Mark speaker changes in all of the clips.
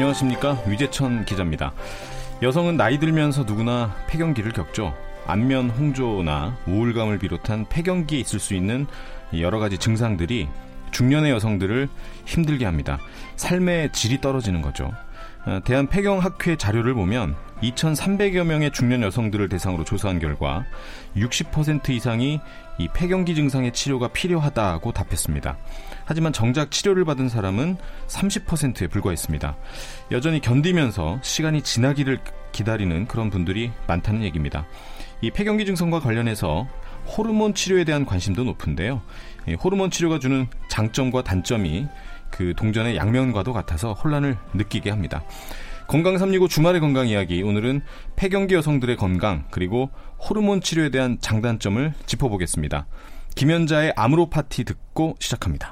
Speaker 1: 안녕하십니까 위재천 기자입니다. 여성은 나이 들면서 누구나 폐경기를 겪죠. 안면 홍조나 우울감을 비롯한 폐경기에 있을 수 있는 여러 가지 증상들이 중년의 여성들을 힘들게 합니다. 삶의 질이 떨어지는 거죠. 어, 대한 폐경학회 자료를 보면 2,300여 명의 중년 여성들을 대상으로 조사한 결과 60% 이상이 이 폐경기 증상의 치료가 필요하다고 답했습니다. 하지만 정작 치료를 받은 사람은 30%에 불과했습니다. 여전히 견디면서 시간이 지나기를 기다리는 그런 분들이 많다는 얘기입니다. 이 폐경기 증상과 관련해서 호르몬 치료에 대한 관심도 높은데요. 호르몬 치료가 주는 장점과 단점이 그 동전의 양면과도 같아서 혼란을 느끼게 합니다. 건강 365 주말의 건강 이야기 오늘은 폐경기 여성들의 건강 그리고 호르몬 치료에 대한 장단점을 짚어보겠습니다. 김연자의 아무로 파티 듣고 시작합니다.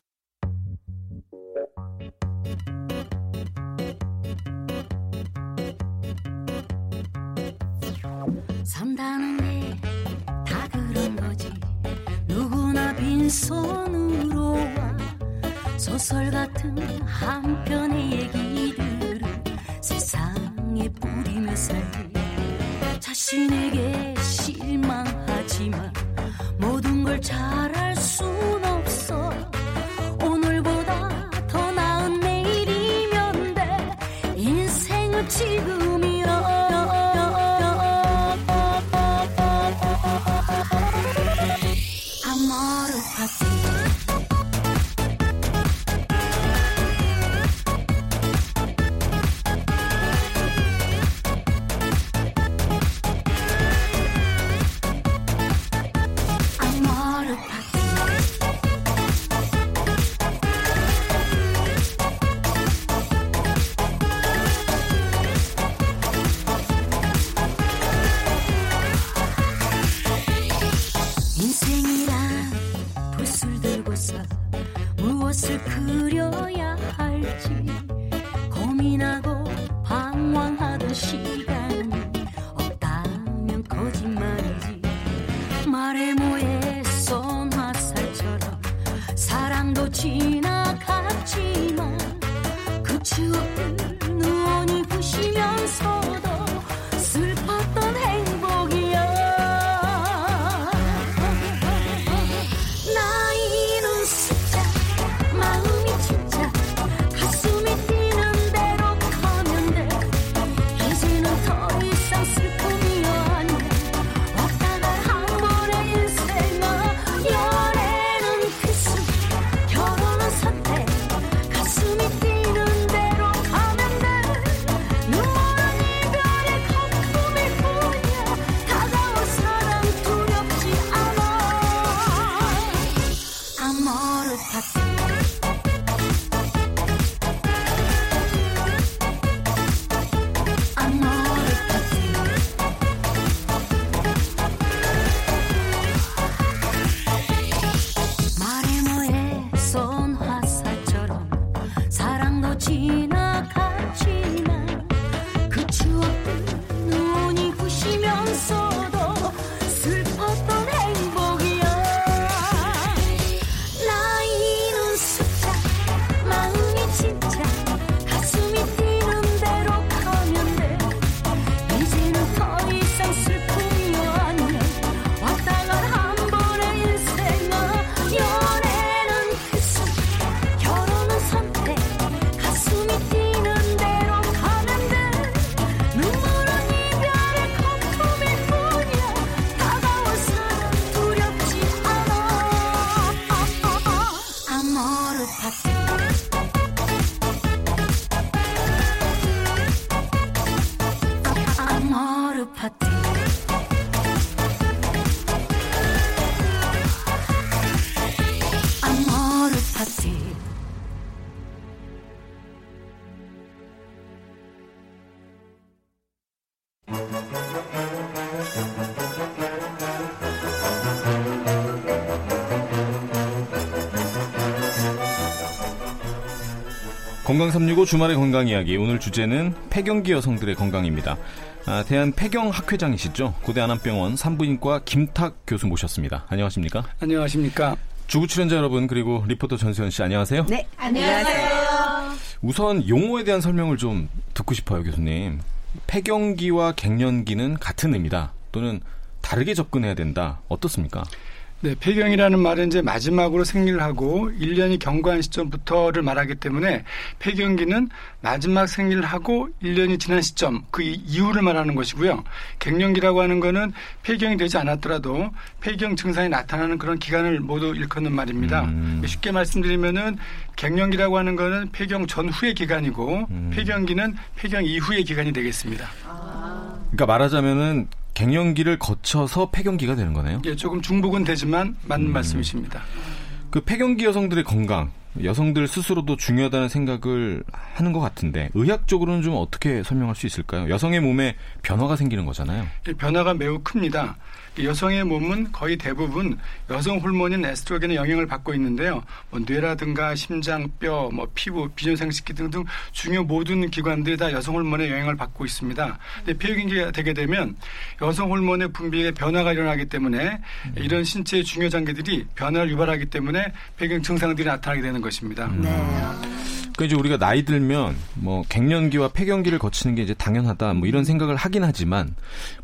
Speaker 1: 산다는 게 다 그런 거지. 누구나 빈손으로 와. 소설 같은 한 편의 얘기들을 세상에 뿌리며 살기 자신에게 실망하지만 모든 걸 잘할 순 없어. 오늘보다 더 나은 내일이면 돼. 인생은 지금이야 건강 365 주말의 건강 이야기 오늘 주제는 폐경기 여성들의 건강입니다. 아, 대한 폐경 학회장이시죠. 고대 안암병원 산부인과 김탁 교수 모셨습니다. 안녕하십니까?
Speaker 2: 안녕하십니까?
Speaker 1: 주구 출연자 여러분 그리고 리포터 전수현 씨 안녕하세요.
Speaker 3: 네, 안녕하세요.
Speaker 4: 우선 용어에 대한 설명을 좀 듣고 싶어요, 교수님. 폐경기와 갱년기는 같은 의미다. 또는 다르게 접근해야 된다. 어떻습니까?
Speaker 2: 네, 폐경이라는 말은 이제 마지막으로 생리를 하고 1년이 경과한 시점부터를 말하기 때문에 폐경기는 마지막 생리를 하고 1년이 지난 시점 그 이후를 말하는 것이고요. 갱년기라고 하는 거는 폐경이 되지 않았더라도 폐경 증상이 나타나는 그런 기간을 모두 일컫는 말입니다. 음. 쉽게 말씀드리면은 갱년기라고 하는 거는 폐경 전후의 기간이고 음. 폐경기는 폐경 이후의 기간이 되겠습니다.
Speaker 4: 그러니까 말하자면은 갱년기를 거쳐서 폐경기가 되는 거네요.
Speaker 2: 예, 조금 중복은 되지만 맞는 음. 말씀이십니다.
Speaker 4: 그 폐경기 여성들의 건강, 여성들 스스로도 중요하다는 생각을 하는 것 같은데 의학적으로는 좀 어떻게 설명할 수 있을까요? 여성의 몸에 변화가 생기는 거잖아요.
Speaker 2: 예, 변화가 매우 큽니다. 여성의 몸은 거의 대부분 여성 호르몬인 에스트로겐의 영향을 받고 있는데요. 뭐 뇌라든가 심장, 뼈, 뭐 피부, 비뇨생식기 등등 중요 모든 기관들이 다 여성 호르몬의 영향을 받고 있습니다. 근데 폐경기가 되게 되면 여성 호르몬의 분비에 변화가 일어나기 때문에 이런 신체의 중요 장기들이 변화를 유발하기 때문에 폐경 증상들이 나타나게 되는 것입니다. 네.
Speaker 4: 그 이제 우리가 나이 들면 뭐 갱년기와 폐경기를 거치는 게 이제 당연하다 뭐 이런 생각을 하긴 하지만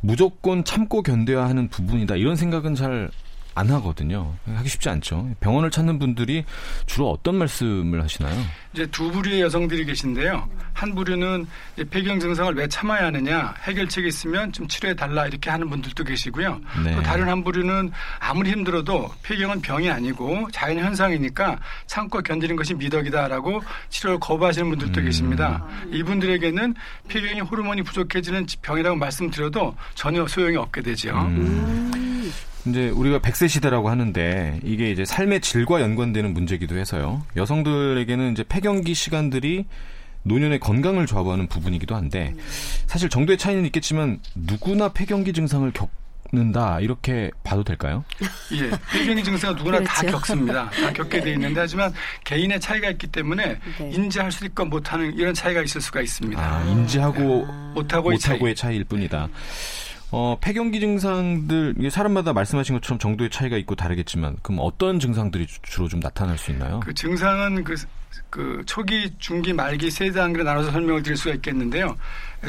Speaker 4: 무조건 참고 견뎌야 하는 부분이다. 이런 생각은 잘 안 하거든요. 하기 쉽지 않죠. 병원을 찾는 분들이 주로 어떤 말씀을 하시나요?
Speaker 2: 이제 두 부류의 여성들이 계신데요. 한 부류는 폐경 증상을 왜 참아야 하느냐 해결책이 있으면 좀 치료해 달라 이렇게 하는 분들도 계시고요. 네. 또 다른 한 부류는 아무리 힘들어도 폐경은 병이 아니고 자연 현상이니까 참고 견디는 것이 미덕이다라고 치료를 거부하시는 분들도 음. 계십니다. 이분들에게는 폐경이 호르몬이 부족해지는 병이라고 말씀드려도 전혀 소용이 없게 되죠. 음.
Speaker 4: 이제 우리가 100세 시대라고 하는데 이게 이제 삶의 질과 연관되는 문제기도 해서요. 여성들에게는 이제 폐경기 시간들이 노년의 건강을 좌우하는 부분이기도 한데 사실 정도의 차이는 있겠지만 누구나 폐경기 증상을 겪 는다 이렇게 봐도 될까요?
Speaker 2: 예, 폐경기 증상은 누구나 그렇죠. 다 겪습니다. 다 겪게 돼 있는데 하지만 개인의 차이가 있기 때문에 네. 인지할 수 있건 못하는 이런 차이가 있을 수가 있습니다.
Speaker 4: 아, 인지하고 아. 못하고의, 못하고의 차이. 일 뿐이다. 어, 폐경기 증상들 사람마다 말씀하신 것처럼 정도의 차이가 있고 다르겠지만 그럼 어떤 증상들이 주로 좀 나타날 수 있나요?
Speaker 2: 그 증상은 그, 그 초기, 중기, 말기 세 단계로 나눠서 설명을 드릴 수가 있겠는데요.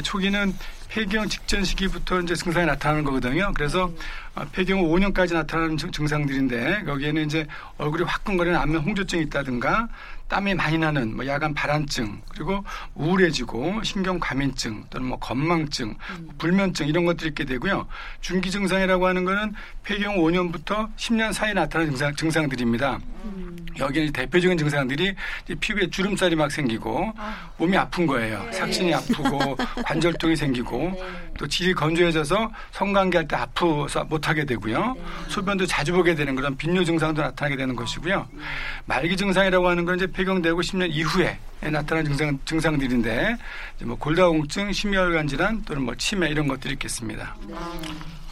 Speaker 2: 초기는 폐경 직전 시기부터 이제 증상이 나타나는 거거든요. 그래서 어, 폐경 후 5년까지 나타나는 증상들인데 여기에는 이제 얼굴이 화끈거리는 안면 홍조증이 있다든가 땀이 많이 나는 뭐 야간 발한증 그리고 우울해지고 신경 과민증 또는 뭐 건망증, 음. 불면증 이런 것들이 있게 되고요. 중기 증상이라고 하는 거는 폐경 5년부터 10년 사이에 나타나는 증상, 증상들입니다. 음. 여기는 대표적인 증상들이 피부에 주름살이 막 생기고 아. 몸이 아픈 거예요. 네. 삭신이 아프고 관절통이 생기고 네. 또 질이 건조해져서 성관계할 때 아프서 못하게 되고요. 네. 소변도 자주 보게 되는 그런 빈뇨 증상도 나타나게 되는 것이고요. 음. 말기 증상이라고 하는 건 이제 폐경되고 10년 이후에 나타나는 증상, 증상들인데 뭐 골다공증, 심혈관 질환 또는 뭐 치매 이런 것들이 있겠습니다.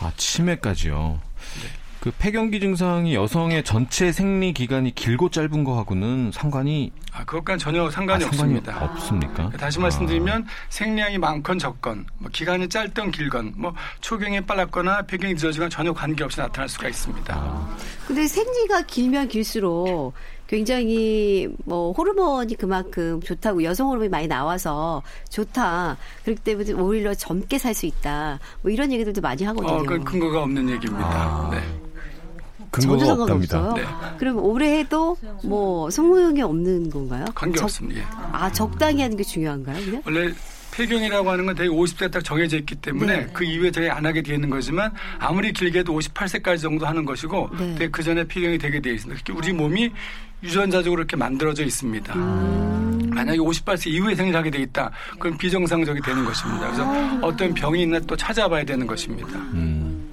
Speaker 4: 아 치매까지요. 네. 그 폐경기 증상이 여성의 전체 생리 기간이 길고 짧은 거하고는 상관이
Speaker 2: 아 그것과는 전혀 상관이, 아, 상관이
Speaker 4: 없습니다. 없습니까?
Speaker 2: 다시 말씀드리면 아. 생리량이 많건 적건, 뭐 기간이 짧던 길건, 뭐 초경이 빨랐거나 폐경이 늦어지거나 전혀 관계없이 나타날 수가 있습니다. 아.
Speaker 3: 근데 생리가 길면 길수록 굉장히 뭐 호르몬이 그만큼 좋다고 여성 호르몬이 많이 나와서 좋다. 그렇기 때문에 오히려 젊게 살 수 있다. 뭐 이런 얘기들도 많이 하거든요. 어,
Speaker 2: 그 근거가 없는 얘기입니다. 아. 네.
Speaker 4: 근거가 없답니다.
Speaker 3: 네. 그럼 해도 뭐 성모형이 없는 건가요?
Speaker 2: 관계 없습니다. 예.
Speaker 3: 아 적당히 하는 게 중요한가요? 그냥?
Speaker 2: 원래 폐경이라고 하는 건 되게 50세 딱 정해져 있기 때문에 네. 그 이후에 되게 안 하게 되어 있는 거지만 아무리 길게도 58세까지 정도 하는 것이고 네. 그 전에 폐경이 되게 되어 있습니다. 특히 우리 몸이 유전자적으로 이렇게 만들어져 있습니다. 음. 만약에 58세 이후에 생리를 하게 돼 있다. 그럼 비정상적이 되는 것입니다. 그래서 아. 어떤 병이 있나 또 찾아봐야 되는 것입니다. 음.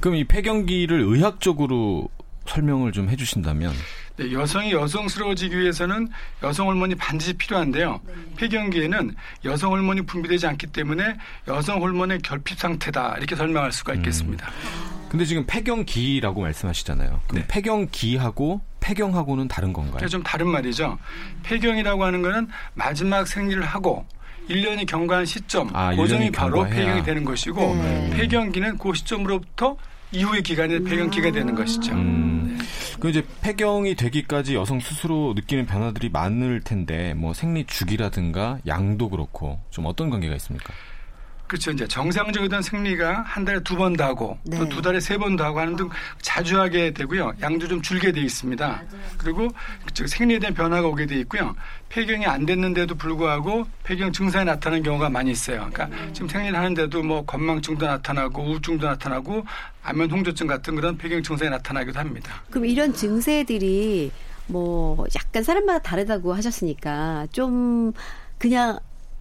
Speaker 4: 그럼 이 폐경기를 의학적으로 설명을 좀 해주신다면
Speaker 2: 네, 여성이 여성스러워지기 위해서는 여성 호르몬이 반드시 필요한데요. 네. 폐경기에는 여성 호르몬이 분비되지 않기 때문에 여성 호르몬의 결핍 상태다 이렇게 설명할 수가 있겠습니다.
Speaker 4: 음. 근데 지금 폐경기라고 말씀하시잖아요. 네. 폐경기하고 폐경하고는 다른 건가요?
Speaker 2: 좀 다른 말이죠. 폐경이라고 하는 거는 마지막 생리를 하고 1년이 경과한 시점, 아, 고정이 바로 폐경이 되는 것이고 네. 폐경기는 그 시점으로부터 이후의 기간이 폐경기가 되는 것이죠. 음.
Speaker 4: 네. 그 이제 폐경이 되기까지 여성 스스로 느끼는 변화들이 많을 텐데 뭐 생리 주기라든가 양도 그렇고 좀 어떤 관계가 있습니까?
Speaker 2: 그렇죠. 이제 정상적이던 생리가 한 달에 두 번도 하고
Speaker 3: 네.
Speaker 2: 또두 달에 세 번도 하고 하는 등 자주 하게 되고요. 양도 좀 줄게 돼 있습니다. 그리고 즉 생리에 대한 변화가 오게 돼 있고요. 폐경이 안 됐는데도 불구하고 폐경 증상이 나타나는 경우가 많이 있어요. 그러니까 지금 생리를 하는데도 뭐 건망증도 나타나고 우울증도 나타나고 안면 홍조증 같은 그런 폐경 증상이 나타나기도 합니다.
Speaker 3: 그럼 이런 증세들이 뭐 약간 사람마다 다르다고 하셨으니까 좀 그냥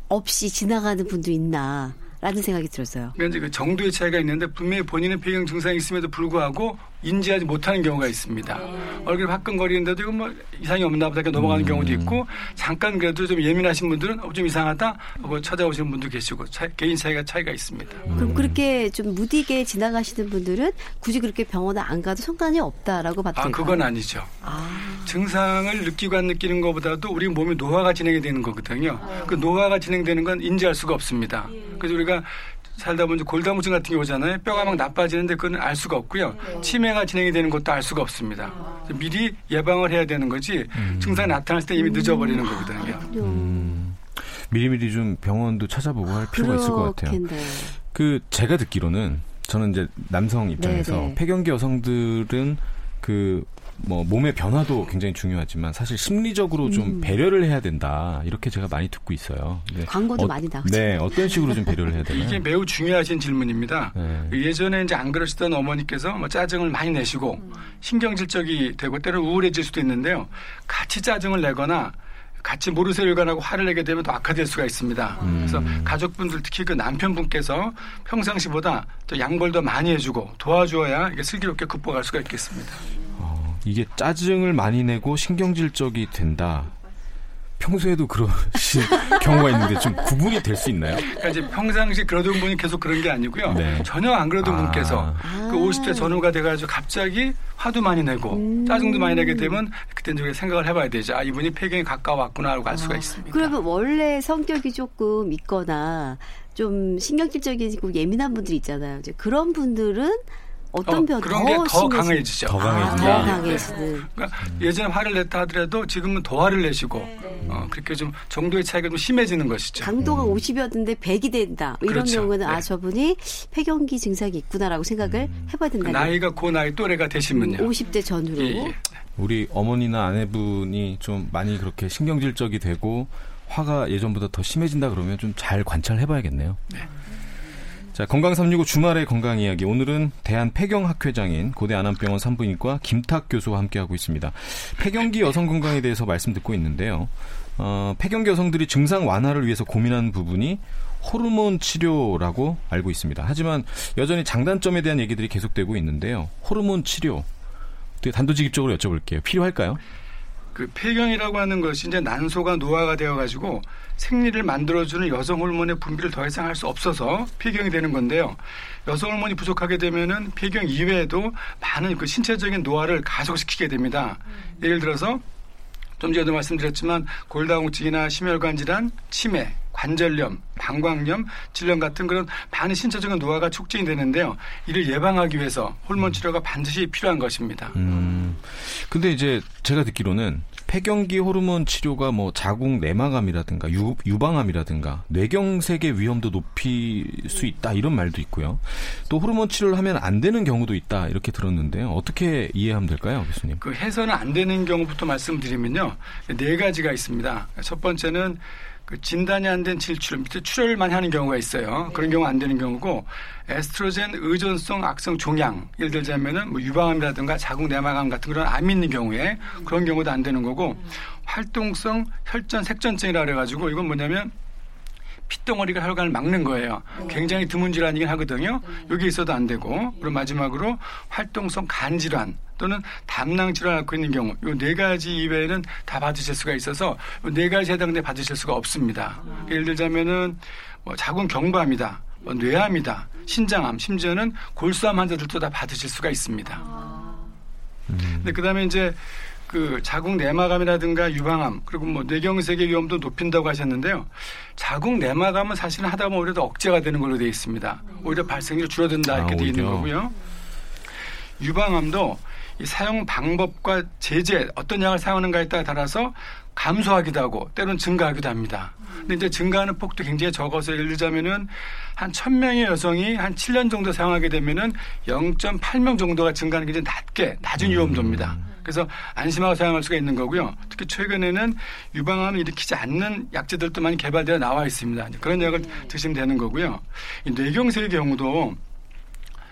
Speaker 3: 없이 지나가는 분도 있나 라는 생각이 들었어요.
Speaker 2: 그러니까 이제 그 정도의 차이가 있는데 분명히 본인은 폐경 증상이 있음에도 불구하고 인지하지 못하는 경우가 있습니다. 얼굴이 화끈거리는데도 이거 뭐 이상이 없나 보다 이렇게 넘어가는 경우도 있고 잠깐 그래도 좀 예민하신 분들은 어, 좀 이상하다 하고 찾아오시는 분도 계시고 차- 개인 차이가 차이가 있습니다.
Speaker 3: 그럼 그렇게 좀 무디게 지나가시는 분들은 굳이 그렇게 병원에 안 가도 상관이 없다라고 봐도
Speaker 2: 아? 그건 아니죠.
Speaker 3: 아,
Speaker 2: 증상을 느끼고 안 느끼는 것보다도 우리 몸이 노화가 진행이 되는 거거든요. 그 노화가 진행되는 건 인지할 수가 없습니다. 그래서 우리가 살다 보면 골다공증 같은 게 오잖아요. 뼈가 막 나빠지는데 그건 알 수가 없고요. 치매가 진행이 되는 것도 알 수가 없습니다. 그래서 미리 예방을 해야 되는 거지 증상이 나타났을 때 이미 늦어버리는 거거든요.
Speaker 4: 음, 미리미리 좀 병원도 찾아보고 할 필요가 있을 것 같아요.
Speaker 3: 그
Speaker 4: 제가 듣기로는 저는 이제 남성 입장에서
Speaker 3: 네네.
Speaker 4: 폐경기 여성들은 그 뭐 몸의 변화도 굉장히 중요하지만 사실 심리적으로 좀 배려를 해야 된다 이렇게 제가 많이 듣고 있어요. 네.
Speaker 3: 광고도 많이 나오죠.
Speaker 4: 네, 어떤 식으로 좀 배려를 해야 되나요?
Speaker 2: 이게 매우 중요하신 질문입니다.
Speaker 4: 네.
Speaker 2: 예전에 이제 안 그러시던 어머니께서 뭐 짜증을 많이 내시고 신경질적이 되고 때로는 우울해질 수도 있는데요. 같이 짜증을 내거나 같이 모르쇠 일관하고 화를 내게 되면 더 악화될 수가 있습니다. 그래서 가족분들 특히 그 남편분께서 평상시보다 또 양보를 더 많이 해주고 도와주어야 이게 슬기롭게 극복할 수가 있겠습니다.
Speaker 4: 어, 이게 짜증을 많이 내고 신경질적이 된다. 평소에도 그러신 경우가 있는데 좀 구분이 될 수 있나요?
Speaker 2: 그러니까 이제 평상시 그러던 분이 계속 그런 게 아니고요.
Speaker 4: 네.
Speaker 2: 전혀 안 그러던
Speaker 4: 아.
Speaker 2: 분께서 그 50대 전후가 돼가지고 갑자기 화도 많이 내고
Speaker 3: 음.
Speaker 2: 짜증도 많이 내게 되면 그때 이제 생각을 해봐야 되죠. 아 이분이 폐경이 가까웠구나 하고 알 수가 있습니다.
Speaker 3: 그러면 원래 성격이 조금 있거나 좀 신경질적이고 예민한 분들 있잖아요. 이제 그런 분들은 어떤
Speaker 2: 어,
Speaker 3: 변화
Speaker 2: 그런 게 더 강해지죠.
Speaker 4: 더
Speaker 3: 아,
Speaker 4: 예, 예.
Speaker 3: 강해지는.
Speaker 2: 그러니까 예전에 화를 냈다 하더라도 지금은 더 화를 내시고
Speaker 3: 네.
Speaker 2: 어, 그렇게 좀 정도의 차이가 좀 심해지는 것이죠.
Speaker 3: 강도가 50이었는데 100이 된다. 이런
Speaker 2: 그렇죠.
Speaker 3: 경우는 아
Speaker 2: 네.
Speaker 3: 저분이 폐경기 증상이 있구나라고 생각을 해봐야
Speaker 2: 그
Speaker 3: 된다.
Speaker 2: 나이가 그 나이 또래가 되시면요.
Speaker 3: 50대 전후로.
Speaker 2: 예, 예.
Speaker 4: 우리 어머니나 아내분이 좀 많이 그렇게 신경질적이 되고 화가 예전보다 더 심해진다 그러면 좀 잘 관찰해봐야겠네요. 자, 건강 365 주말의 건강 이야기. 오늘은 대한 폐경학회장인 고대 안암병원 산부인과 김탁 교수와 함께하고 있습니다. 폐경기 여성 건강에 대해서 말씀 듣고 있는데요. 어, 폐경기 여성들이 증상 완화를 위해서 고민하는 부분이 호르몬 치료라고 알고 있습니다. 하지만 여전히 장단점에 대한 얘기들이 계속되고 있는데요. 호르몬 치료. 단도직입적으로 여쭤볼게요. 필요할까요?
Speaker 2: 그 폐경이라고 하는 것이 이제 난소가 노화가 되어가지고 생리를 만들어주는 여성 호르몬의 분비를 더 이상 할 수 없어서 폐경이 되는 건데요. 여성 호르몬이 부족하게 되면은 폐경 이외에도 많은 그 신체적인 노화를 가속시키게 됩니다. 예를 들어서 좀 전에도 말씀드렸지만 골다공증이나 심혈관 질환, 치매, 관절염, 방광염, 질염 같은 그런 많은 신체적인 노화가 촉진이 되는데요. 이를 예방하기 위해서 호르몬 치료가 반드시 필요한 것입니다.
Speaker 4: 음. 근데 이제 제가 듣기로는 폐경기 호르몬 치료가 뭐 자궁 내막암이라든가 유, 유방암이라든가 뇌경색의 위험도 높일 수 있다 이런 말도 있고요. 또 호르몬 치료를 하면 안 되는 경우도 있다 이렇게 들었는데요. 어떻게 이해하면 될까요, 교수님?
Speaker 2: 그 해서는 안 되는 경우부터 말씀드리면요. 네 가지가 있습니다. 첫 번째는 그 진단이 안 된 질출, 밑에 출혈을 많이 하는 경우가 있어요. 그런 경우 안 되는 경우고 에스트로겐 의존성 악성 종양 예를 들자면은 뭐 유방암이라든가 자궁 내막암 같은 그런 암이 있는 경우에 그런 경우도 안 되는 거고 활동성 혈전 색전증이라 그래가지고 이건 뭐냐면 핏덩어리가 혈관을 막는 거예요. 굉장히 드문 질환이긴 하거든요. 여기 있어도 안 되고 그리고 마지막으로 활동성 간 질환 또는 담낭 질환을 앓고 있는 경우 이 네 가지 이외에는 다 받으실 수가 있어서 이네 가지 해당돼 받으실 수가 없습니다. 예를 들자면은 뭐 자궁 경부암이다, 뭐 뇌암이다, 신장암, 심지어는 골수암 환자들도 다 받으실 수가 있습니다. 근데 그다음에 이제 그 자궁 내막암이라든가 유방암 그리고 뭐 뇌경색의 위험도 높인다고 하셨는데요. 자궁 내막암은 사실은 하다 보면 오히려 더 억제가 되는 걸로 되어 있습니다. 오히려 발생률이 줄어든다 이렇게
Speaker 4: 아,
Speaker 2: 되어 있는. 거고요. 유방암도 이 사용 방법과 제재 어떤 약을 사용하는가에 따라 달아서 감소하기도 하고 때로는 증가하기도 합니다. 근데 이제 증가하는 폭도 굉장히 적어서 예를 들자면은 한 1000명의 여성이 한 7년 정도 사용하게 되면은 0.8명 정도가 증가하는 게 이제 낮게 낮은 위험도입니다. 그래서 안심하고 사용할 수가 있는 거고요. 특히 최근에는 유방암을 일으키지 않는 약제들도 많이 개발되어 나와 있습니다. 그런 약을 드시면 되는 거고요. 이 뇌경색의 경우도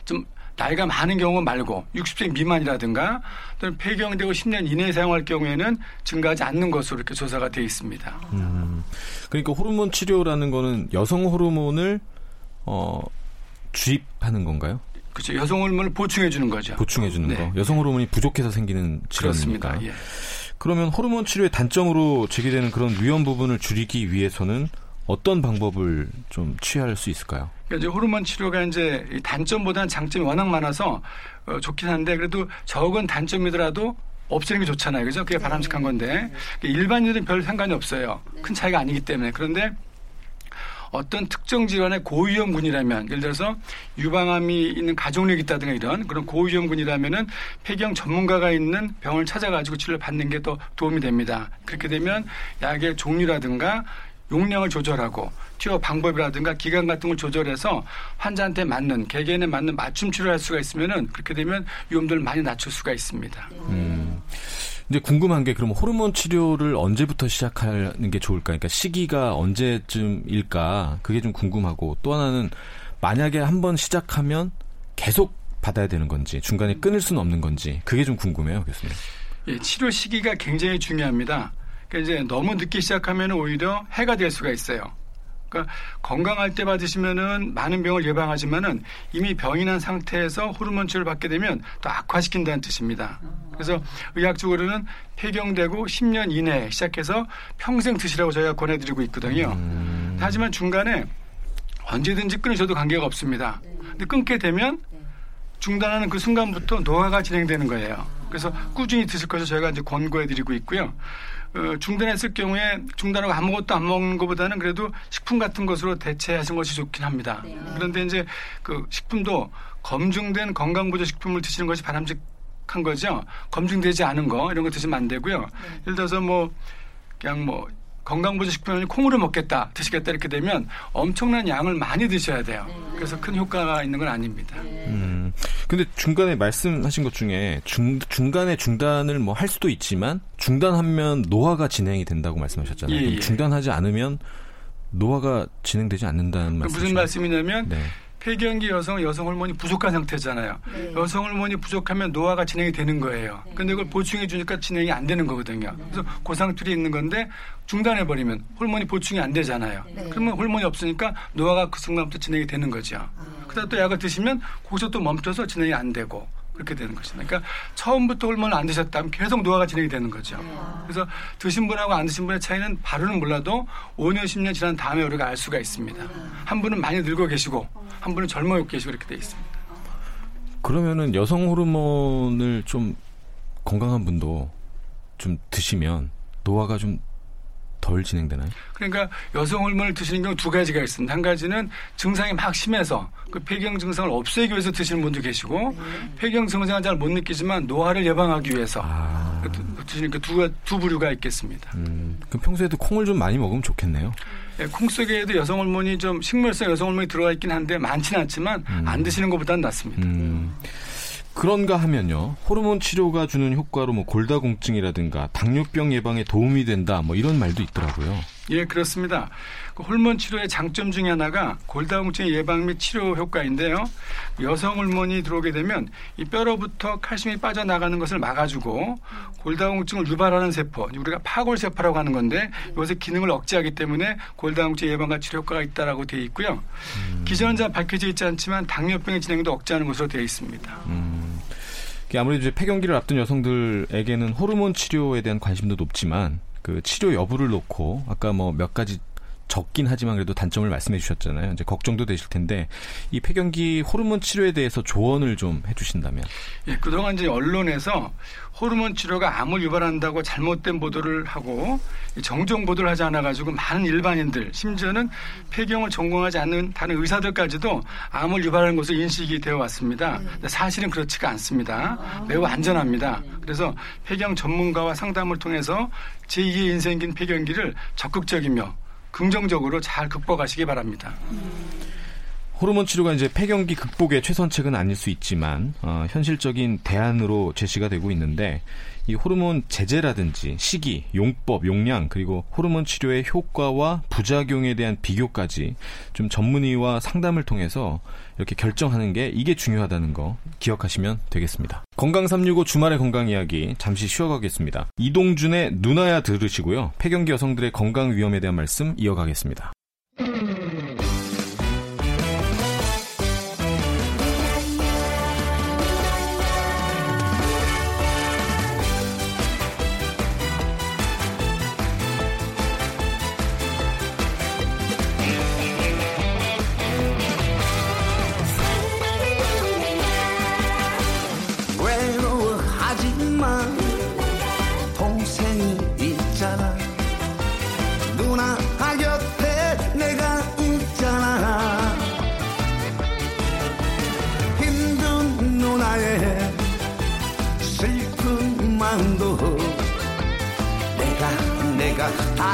Speaker 2: 좀 나이가 많은 경우 말고 60세 미만이라든가 또는 폐경되고 10년 이내에 사용할 경우에는 증가하지 않는 것으로 이렇게 조사가 되어 있습니다. 음,
Speaker 4: 그러니까 호르몬 치료라는 거는 여성 호르몬을 어, 주입하는 건가요?
Speaker 2: 그렇죠. 여성 호르몬을 보충해 주는 거죠.
Speaker 4: 보충해 주는 네. 거. 여성 호르몬이 부족해서 생기는 질환입니다. 예. 그러면 호르몬 치료의 단점으로 제기되는 그런 위험 부분을 줄이기 위해서는 어떤 방법을 좀 취할 수 있을까요?
Speaker 2: 그러니까 이제 호르몬 치료가 이제 단점보다는 장점이 워낙 많아서 어, 좋긴 한데 그래도 적은 단점이더라도 없애는 게 좋잖아요. 그죠? 그게 바람직한 건데 그러니까 일반인들은 별 상관이 없어요. 큰 차이가 아니기 때문에. 그런데 어떤 특정 질환의 고위험군이라면 예를 들어서 유방암이 있는 가족력이 있다든가 이런 그런 고위험군이라면은 폐경 전문가가 있는 병을 찾아가지고 치료를 받는 게 더 도움이 됩니다. 그렇게 되면 약의 종류라든가 용량을 조절하고 치료 방법이라든가 기간 같은 걸 조절해서 환자한테 맞는 개개인에 맞는 맞춤 치료를 할 수가 있으면은 그렇게 되면 위험도를 많이 낮출 수가 있습니다. 음.
Speaker 4: 이제 궁금한 게 그럼 호르몬 치료를 언제부터 시작하는 게 좋을까? 그러니까 시기가 언제쯤일까? 그게 좀 궁금하고 또 하나는 만약에 한번 시작하면 계속 받아야 되는 건지 중간에 끊을 수는 없는 건지 그게 좀 궁금해요, 교수님.
Speaker 2: 예, 치료 시기가 굉장히 중요합니다. 그러니까 이제 너무 늦게 시작하면 오히려 해가 될 수가 있어요. 그러니까 건강할 때 받으시면은 많은 병을 예방하지만은 이미 병이 난 상태에서 호르몬 치료를 받게 되면 또 악화시킨다는 뜻입니다. 그래서 의학적으로는 폐경되고 10년 이내에 시작해서 평생 드시라고 저희가 권해드리고 있거든요. 음. 하지만 중간에 언제든지 끊으셔도 관계가 없습니다. 근데 끊게 되면 중단하는 그 순간부터 노화가 진행되는 거예요. 그래서 꾸준히 드실 것을 저희가 이제 권고해드리고 있고요. 어, 중단했을 경우에 중단하고 아무것도 안 먹는 것보다는 그래도 식품 같은 것으로 대체하신 것이 좋긴 합니다. 네. 그런데 이제 그 식품도 검증된 건강보조 식품을 드시는 것이 바람직한 거죠. 검증되지 않은 거 이런 거 드시면 안 되고요. 네. 예를 들어서 뭐 그냥 뭐 건강보조식품을 콩으로 먹겠다, 드시겠다 이렇게 되면 엄청난 양을 많이 드셔야 돼요. 네. 그래서 큰 효과가 있는 건 아닙니다.
Speaker 4: 음, 근데 중간에 말씀하신 것 중에 중, 중간에 중단을 뭐 할 수도 있지만 중단하면 노화가 진행이 된다고 말씀하셨잖아요. 예, 예. 중단하지 않으면 노화가 진행되지 않는다는 말씀.
Speaker 2: 무슨 말씀이냐면 네. 폐경기 여성은 여성 호르몬이 부족한 상태잖아요. 네. 여성 호르몬이 부족하면 노화가 진행이 되는 거예요. 네. 근데 그걸 보충해 주니까 진행이 안 되는 거거든요. 네. 그래서 고상틀이 있는 건데 중단해 버리면 호르몬이 보충이 안 되잖아요. 네. 그러면 호르몬이 없으니까 노화가 그 순간부터 진행이 되는 거죠. 아. 그다음 또 약을 드시면 거기서 또 멈춰서 진행이 안 되고 그렇게 되는 것이니다 그러니까 처음부터 호르몬을 안 드셨다면 계속 노화가 진행이 되는 거죠. 그래서 드신 분하고 안 드신 분의 차이는 바로는 몰라도 5년, 10년 지난 다음에 우리가 알 수가 있습니다. 한 분은 많이 늙어 계시고 한 분은 젊어 계시고 이렇게 돼 있습니다.
Speaker 4: 그러면은 여성 호르몬을 좀 건강한 분도 좀 드시면 노화가 좀 덜 진행되나요?
Speaker 2: 그러니까 여성 호르몬을 드시는 경우 두 가지가 있습니다. 한 가지는 증상이 막 심해서 그 폐경 증상을 없애기 위해서 드시는 분도 계시고 네. 폐경 증상을 잘못 느끼지만 노화를 예방하기 위해서 아. 드시는 그 두, 두 부류가 있겠습니다. 음,
Speaker 4: 그럼 평소에도 콩을 좀 많이 먹으면 좋겠네요.
Speaker 2: 네, 콩 속에도 여성 호르몬이 좀 식물성 여성 호르몬이 들어가 있긴 한데 많지는 않지만 음. 안 드시는 것보다는 낫습니다. 음.
Speaker 4: 그런가 하면요. 호르몬 치료가 주는 효과로 뭐 골다공증이라든가 당뇨병 예방에 도움이 된다. 뭐 이런 말도 있더라고요.
Speaker 2: 예, 그렇습니다. 그 호르몬 치료의 장점 중에 하나가 골다공증 예방 및 치료 효과인데요. 여성 호르몬이 들어오게 되면 이 뼈로부터 칼슘이 빠져나가는 것을 막아주고 골다공증을 유발하는 세포, 우리가 파골세포라고 하는 건데 이것의 기능을 억제하기 때문에 골다공증 예방과 치료 효과가 있다라고 되어 있고요. 음. 기전자 밝혀져 있지 않지만 당뇨병의 진행도 억제하는 것으로 되어 있습니다. 음.
Speaker 4: 아무래도 이제 폐경기를 앞둔 여성들에게는 호르몬 치료에 대한 관심도 높지만 그 치료 여부를 놓고 아까 뭐 몇 가지 적긴 하지만 그래도 단점을 말씀해 주셨잖아요. 이제 걱정도 되실 텐데 이 폐경기 호르몬 치료에 대해서 조언을 좀 해주신다면.
Speaker 2: 예, 그동안 이제 언론에서 호르몬 치료가 암을 유발한다고 잘못된 보도를 하고 정정 보도를 하지 않아 가지고 많은 일반인들 심지어는 폐경을 전공하지 않는 다른 의사들까지도 암을 유발하는 것으로 인식이 되어 왔습니다. 사실은 그렇지가 않습니다. 매우 안전합니다. 그래서 폐경 전문가와 상담을 통해서 제2의 인생긴 폐경기를 적극적이며 긍정적으로 잘 극복하시기 바랍니다.
Speaker 4: 호르몬 치료가 이제 폐경기 극복의 최선책은 아닐 수 있지만 어, 현실적인 대안으로 제시가 되고 있는데 이 호르몬 제제라든지 시기, 용법, 용량 그리고 호르몬 치료의 효과와 부작용에 대한 비교까지 좀 전문의와 상담을 통해서 이렇게 결정하는 게 이게 중요하다는 거 기억하시면 되겠습니다. 건강 365 주말의 건강 이야기 잠시 쉬어가겠습니다. 이동준의 누나야 들으시고요. 폐경기 여성들의 건강 위험에 대한 말씀 이어가겠습니다.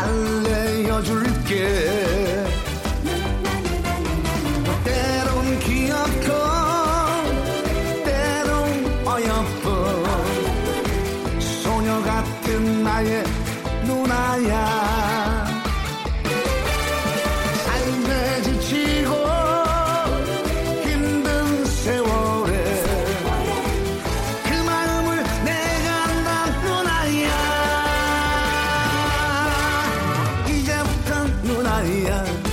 Speaker 5: 알 누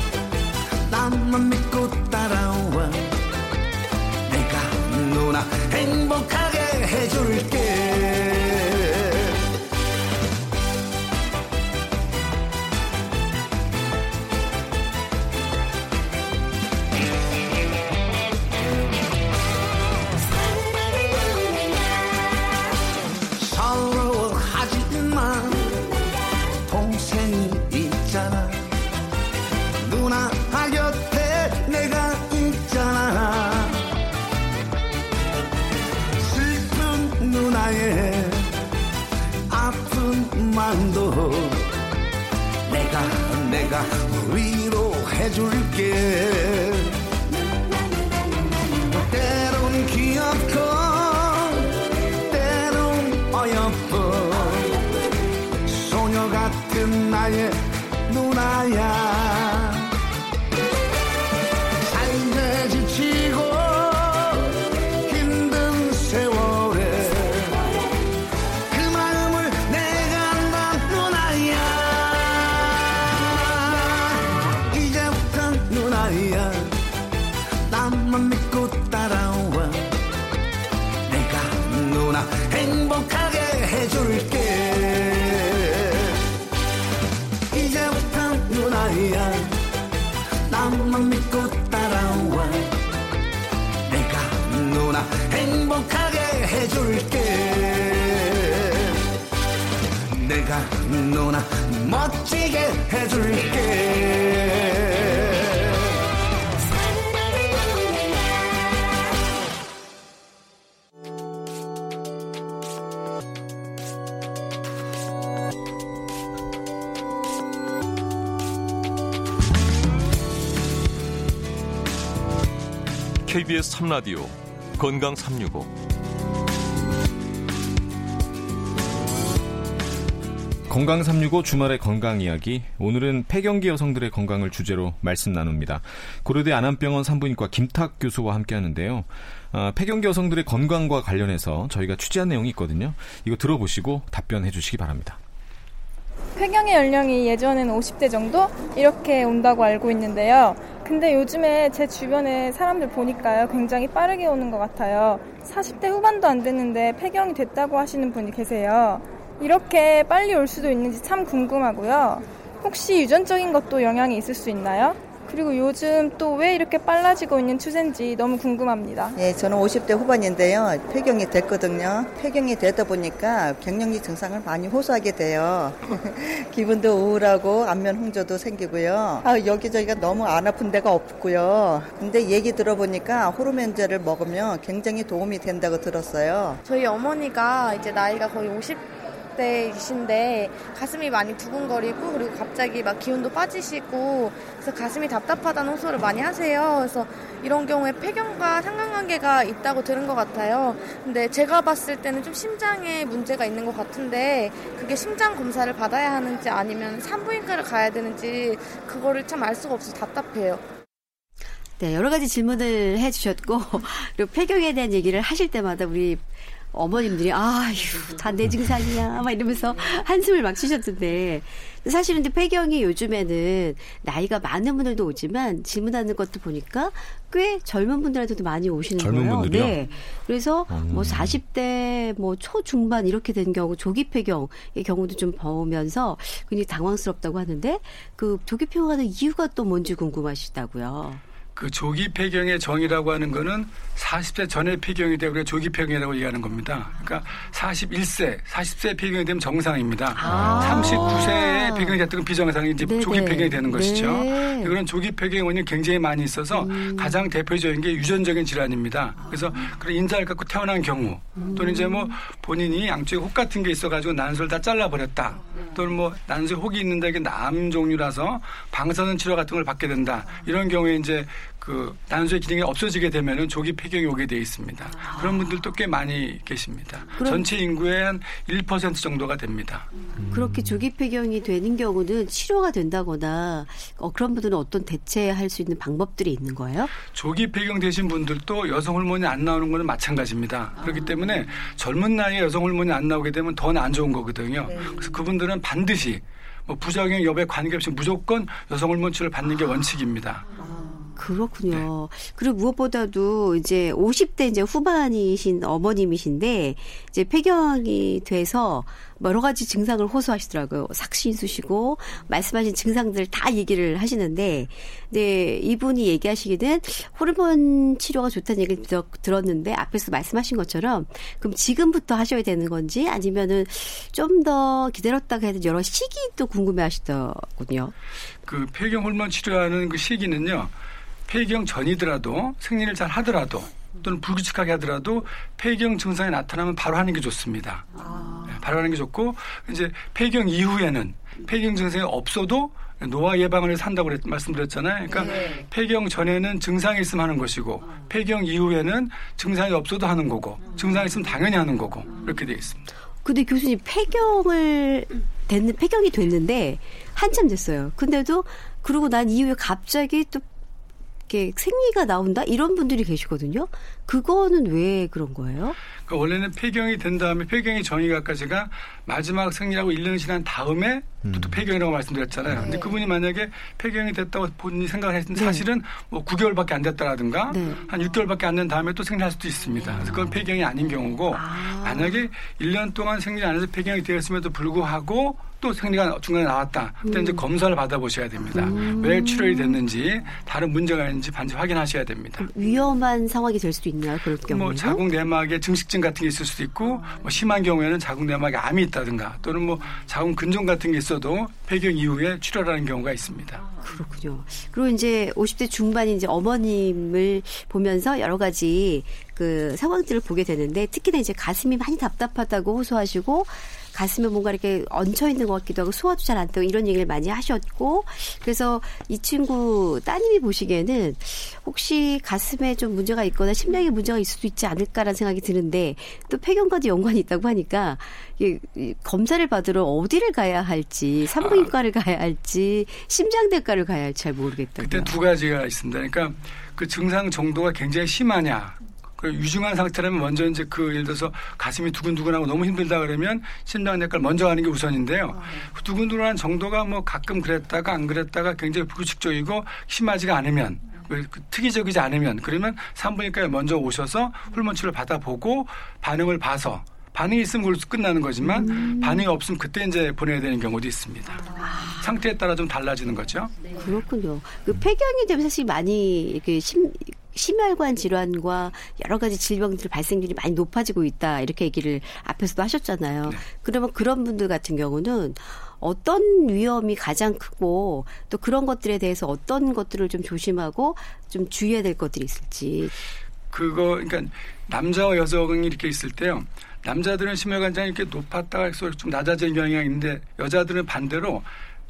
Speaker 6: KBS 3라디오 건강 365
Speaker 4: 건강 365 주말의 건강 이야기. 오늘은 폐경기 여성들의 건강을 주제로 말씀 나눕니다. 고려대 안암병원 산부인과 김탁 교수와 함께 하는데요. 어, 폐경기 여성들의 건강과 관련해서 저희가 취재한 내용이 있거든요. 이거 들어보시고 답변해 주시기 바랍니다.
Speaker 7: 폐경의 연령이 예전에는 50대 정도 이렇게 온다고 알고 있는데요. 근데 요즘에 제 주변에 사람들 보니까요. 굉장히 빠르게 오는 것 같아요. 40대 후반도 안 됐는데 폐경이 됐다고 하시는 분이 계세요. 이렇게 빨리 올 수도 있는지 참 궁금하고요. 혹시 유전적인 것도 영향이 있을 수 있나요? 그리고 요즘 또 왜 이렇게 빨라지고 있는 추세인지 너무 궁금합니다.
Speaker 8: 네, 저는 50대 후반인데요. 폐경이 됐거든요. 폐경이 되다 보니까 갱년기 증상을 많이 호소하게 돼요. 기분도 우울하고 안면 홍조도 생기고요. 아, 여기저기가 너무 안 아픈 데가 없고요. 근데 얘기 들어보니까 호르몬제를 먹으면 굉장히 도움이 된다고 들었어요.
Speaker 9: 저희 어머니가 이제 나이가 거의 50 대이신데 가슴이 많이 두근거리고 그리고 갑자기 막 기운도 빠지시고 그래서 가슴이 답답하다는 호소를 많이 하세요. 그래서 이런 경우에 폐경과 상관관계가 있다고 들은 것 같아요. 근데 제가 봤을 때는 좀 심장에 문제가 있는 것 같은데 그게 심장 검사를 받아야 하는지 아니면 산부인과를 가야 되는지 그거를 참 알 수가 없어서 답답해요.
Speaker 3: 네, 여러 가지 질문을 해주셨고, 그리고 폐경에 대한 얘기를 하실 때마다 우리 어머님들이, 아휴, 다 내 증상이야. 막 이러면서 한숨을 막 쉬셨던데. 사실은 근데 폐경이 요즘에는 나이가 많은 분들도 오지만 질문하는 것도 보니까 꽤 젊은 분들한테도 많이 오시는
Speaker 4: 젊은
Speaker 3: 거예요.
Speaker 4: 분들이요?
Speaker 3: 네. 그래서
Speaker 4: 음.
Speaker 3: 뭐 40대 뭐 초중반 이렇게 된 경우 조기 폐경의 경우도 좀 보면서 굉장히 당황스럽다고 하는데 그 조기 폐경하는 이유가 또 뭔지 궁금하시다고요.
Speaker 2: 그 조기 폐경의 정의라고 하는 거는 40세 전에 폐경이 되고 그래 조기 폐경이라고 얘기하는 겁니다. 그러니까 41세, 40세 폐경이 되면 정상입니다.
Speaker 3: 아.
Speaker 2: 39세에 폐경이 됐던 비정상이 이제
Speaker 3: 네네.
Speaker 2: 조기 폐경이 되는 것이죠.
Speaker 3: 네.
Speaker 2: 이거는 조기 폐경의 원인이 굉장히 많이 있어서
Speaker 3: 음.
Speaker 2: 가장 대표적인 게 유전적인 질환입니다. 그래서 그런 인자를 갖고 태어난 경우 또는 이제 뭐 본인이 양쪽에 혹 같은 게 있어가지고 난소를 다 잘라버렸다. 또는 뭐 난소에 혹이 있는데 이게 남 종류라서 방사선 치료 같은 걸 받게 된다. 이런 경우에 이제 그 난소의 기능이 없어지게 되면은 조기 폐경이 오게 돼 있습니다. 그런 분들도 꽤 많이 계십니다. 전체 인구의 한 1% 정도가 됩니다.
Speaker 3: 그렇게 조기 폐경이 되는 경우는 치료가 된다거나 어, 그런 분들은 어떤 대체할 수 있는 방법들이 있는 거예요?
Speaker 2: 조기 폐경 되신 분들도 여성 호르몬이 안 나오는 거는 마찬가지입니다. 그렇기 때문에 젊은 나이에 여성 호르몬이 안 나오게 되면 더 안 좋은 거거든요. 그래서 그분들은 반드시 뭐 부작용 여부에 관계없이 무조건 여성 호르몬 치료를 받는 게 원칙입니다.
Speaker 3: 그렇군요. 그리고 무엇보다도 이제 50대 이제 후반이신 어머님이신데 이제 폐경이 돼서 여러 가지 증상을 호소하시더라고요. 삭신수시고 말씀하신 증상들 다 얘기를 하시는데, 네 이분이 얘기하시기는 호르몬 치료가 좋다는 얘기를 들- 들었는데 앞에서 말씀하신 것처럼 그럼 지금부터 하셔야 되는 건지 아니면은 좀 더 기다렸다가 해도 여러 시기도 궁금해하시더군요.
Speaker 2: 그 폐경 호르몬 치료하는 그 시기는요. 폐경 전이더라도 생리를 잘 하더라도 또는 불규칙하게 하더라도 폐경 증상이 나타나면 바로 하는 게 좋습니다. 네, 바로 하는 게 좋고 이제 폐경 이후에는 폐경 증상이 없어도 노화 예방을 한다고 그랬- 말씀드렸잖아요. 그러니까 폐경 전에는 증상이 있으면 하는 것이고 폐경 이후에는 증상이 없어도 하는 거고 증상이 있으면 당연히 하는 거고 이렇게 되어 있습니다.
Speaker 3: 근데 교수님 폐경을 됐는 폐경이 됐는데 한참 됐어요. 근데도 그러고 난 이후에 갑자기 또 이렇게 생리가 나온다 이런 분들이 계시거든요. 그거는 왜 그런 거예요?
Speaker 2: 그러니까 원래는 폐경이 된 다음에 폐경의 정의가 아까 제가 마지막 생리라고 1년 지난 다음에 또 폐경이라고 말씀드렸잖아요. 근데 그분이 만약에 폐경이 됐다고 본인이 생각을 했는데 사실은 뭐 9개월밖에 안 됐다라든가
Speaker 3: 네.
Speaker 2: 한 6개월밖에 안 된 다음에 또 생리할 수도 있습니다. 그래서 그건 폐경이 아닌 경우고 만약에 1년 동안 생리 안 해서 폐경이 되었음에도 불구하고 또 생리가 중간에 나왔다. 그때 이제 검사를 받아보셔야 됩니다. 왜 출혈이 됐는지 다른 문제가 있는지 반드시 확인하셔야 됩니다.
Speaker 3: 위험한 상황이 될 수도 있나요? 그럴 경우에는?
Speaker 2: 뭐 자궁 내막에 증식증 같은 게 있을 수도 있고 뭐 심한 경우에는 자궁 내막에 암이 있다든가 또는 뭐 자궁 근종 같은 게 있어도 폐경 이후에 출혈하는 경우가 있습니다.
Speaker 3: 그렇군요. 그리고 이제 50대 중반인 이제 어머님을 보면서 여러 가지 그 상황들을 보게 되는데 특히나 이제 가슴이 많이 답답하다고 호소하시고 가슴에 뭔가 이렇게 얹혀 있는 것 같기도 하고 소화도 잘 안 되고 이런 얘기를 많이 하셨고 그래서 이 친구 따님이 보시기에는 혹시 가슴에 좀 문제가 있거나 심장에 문제가 있을 수도 있지 않을까라는 생각이 드는데 또 폐경과도 연관이 있다고 하니까 이 검사를 받으러 어디를 가야 할지 산부인과를 가야 할지 심장대과를 가야 할지 잘 모르겠다고요.
Speaker 2: 그때 두 가지가 있습니다. 그러니까 그 증상 정도가 굉장히 심하냐. 그 유중한 상태라면 먼저 이제 그 예를 들어서 가슴이 두근두근하고 너무 힘들다 그러면 심장내과를 먼저 가는 게 우선인데요. 그 두근두근한 정도가 뭐 가끔 그랬다가 안 그랬다가 굉장히 불규칙적이고 심하지가 않으면 그 특이적이지 않으면 그러면 산부인과에 먼저 오셔서 호르몬 치료를 받아보고 반응을 봐서 반응이 있으면 그걸로 끝나는 거지만
Speaker 3: 음.
Speaker 2: 반응이 없으면 그때 이제 보내야 되는 경우도 있습니다.
Speaker 3: 아.
Speaker 2: 상태에 따라 좀 달라지는 거죠.
Speaker 3: 그렇군요. 그 폐경이 되면 사실 많이 이렇게 심 심혈관 질환과 여러 가지 질병들 발생률이 많이 높아지고 있다 이렇게 얘기를 앞에서도 하셨잖아요.
Speaker 2: 네.
Speaker 3: 그러면 그런 분들 같은 경우는 어떤 위험이 가장 크고 또 그런 것들에 대해서 어떤 것들을 좀 조심하고 좀 주의해야 될 것들이 있을지.
Speaker 2: 그거 그러니까 남자와 여성이 이렇게 있을 때요. 남자들은 심혈관장이 이렇게 높았다가 좀 낮아지는 경향이 있는데 여자들은 반대로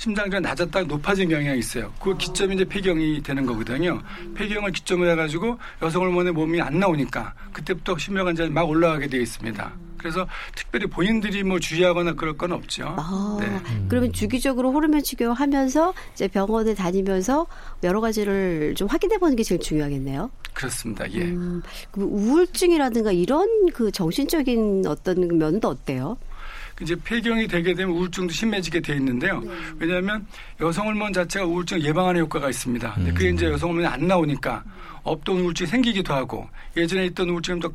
Speaker 2: 심장이 낮았다가 높아진 경향이 있어요. 그 기점이 이제 폐경이 되는 거거든요. 폐경을 기점으로 해가지고 여성 호르몬의 몸이 안 나오니까 그때부터 심혈관장이 막 올라가게 되어 있습니다. 그래서 특별히 본인들이 뭐 주의하거나 그럴 건 없죠.
Speaker 3: 아,
Speaker 2: 네.
Speaker 3: 그러면 주기적으로 호르몬 치료하면서 이제 병원에 다니면서 여러 가지를 좀 확인해 보는 게 제일 중요하겠네요.
Speaker 2: 그렇습니다. 예.
Speaker 3: 음, 그 우울증이라든가 이런 그 정신적인 어떤 면도 어때요?
Speaker 2: 이제 폐경이 되게 되면 우울증도 심해지게 돼 있는데요. 왜냐하면 여성 호르몬 자체가 우울증 예방하는 효과가 있습니다. 근데 그게 이제 여성 호르몬이 안 나오니까 없던 우울증이 생기기도 하고 예전에 있던 우울증이 더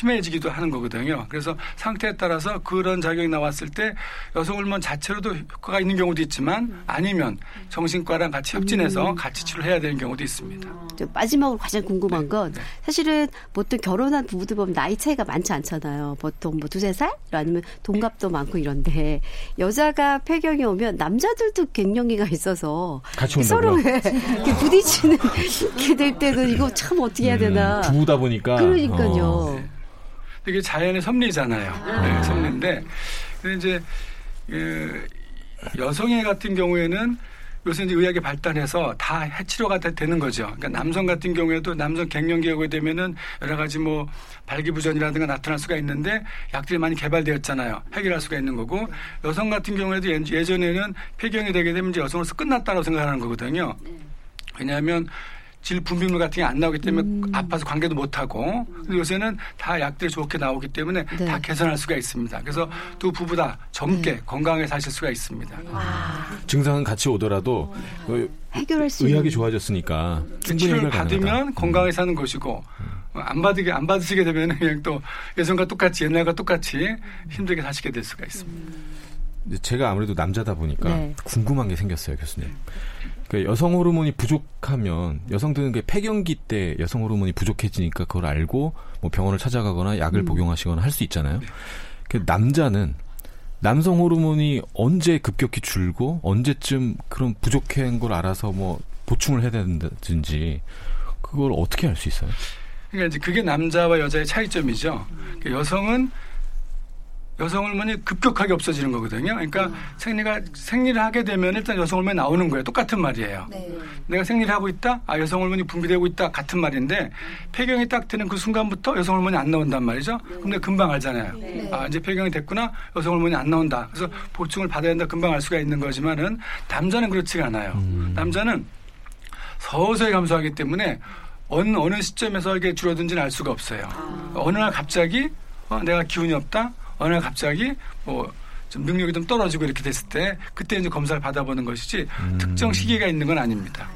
Speaker 2: 심해지기도 하는 거거든요. 그래서 상태에 따라서 그런 작용이 나왔을 때 여성 호르몬 자체로도 효과가 있는 경우도 있지만 아니면 정신과랑 같이 협진해서 같이 치료해야 되는 경우도 있습니다.
Speaker 3: 저 마지막으로 가장 궁금한 건
Speaker 2: 네.
Speaker 3: 사실은 보통 결혼한 부부들 보면 나이 차이가 많지 않잖아요. 보통 뭐 두세 살? 아니면 동갑도 많고 이런데 여자가 폐경이 오면 남자들도 갱년기가 있어서
Speaker 4: 같이
Speaker 3: 서로 부딪히는 게 될 때는 이거 참 어떻게 해야 되나.
Speaker 4: 음, 부부다 보니까.
Speaker 3: 그러니까요.
Speaker 4: 어.
Speaker 2: 이게 자연의 섭리잖아요. 네, 섭리인데 근데 이제 그 여성애 같은 경우에는 요새 이제 의학이 발달해서 다 해치료가 다 되는 거죠. 그러니까 남성 같은 경우에도 남성 갱년기가 오게 되면은 여러 가지 뭐 발기부전이라든가 나타날 수가 있는데 약들이 많이 개발되었잖아요. 해결할 수가 있는 거고 여성 같은 경우에도 예- 예전에는 폐경이 되게 되면 이제 여성으로서 끝났다고 생각하는 거거든요. 왜냐하면 질 분비물 같은 게 안 나오기 때문에 아파서 관계도 못 하고 근데 요새는 다 약들이 좋게 나오기 때문에
Speaker 3: 네.
Speaker 2: 다 개선할 수가 있습니다. 그래서 두 부부 다 젊게
Speaker 3: 네.
Speaker 2: 건강하게 사실 수가 있습니다.
Speaker 4: 증상은 같이 오더라도 어,
Speaker 3: 해결할 수
Speaker 4: 의학이. 좋아졌으니까
Speaker 2: 치료를
Speaker 4: 가능하다.
Speaker 2: 받으면 건강하게 사는 것이고 어, 안 받으게 안 받으시게 되면 그냥 또 예전과 똑같이 옛날과 똑같이 힘들게 사시게 될 수가 있습니다.
Speaker 4: 제가 아무래도 남자다 보니까
Speaker 3: 네.
Speaker 4: 궁금한 게 생겼어요, 교수님. 그 여성 호르몬이 부족하면 여성들은 그 폐경기 때 여성 호르몬이 부족해지니까 그걸 알고 뭐 병원을 찾아가거나 약을 복용하시거나 할 수 있잖아요. 그 남자는 남성 호르몬이 언제 급격히 줄고 언제쯤 그런 부족한 걸 알아서 뭐 보충을 해야 된다든지 그걸 어떻게 알 수 있어요?
Speaker 2: 그러니까 이제 그게 남자와 여자의 차이점이죠. 그 여성은 여성 호르몬이 급격하게 없어지는 거거든요. 그러니까 생리가 생리를 하게 되면 일단 여성 호르몬이 나오는 거예요. 똑같은 말이에요. 내가 생리를 하고 있다, 아 여성 호르몬이 분비되고 있다 같은 말인데 폐경이 딱 되는 그 순간부터 여성 호르몬이 안 나온단 말이죠. 근데 금방 알잖아요. 아 이제 폐경이 됐구나, 여성 호르몬이 안 나온다. 그래서 보충을 받아야 된다. 금방 알 수가 있는 거지만은 남자는 그렇지가 않아요. 남자는 서서히 감소하기 때문에 어느 어느 시점에서 이게 줄어든지는 알 수가 없어요. 어느 날 갑자기 어, 내가 기운이 없다. 어느 날 갑자기 뭐 좀 능력이 좀 떨어지고 이렇게 됐을 때 그때 이제 검사를 받아보는 것이지 특정 시기가 있는 건 아닙니다.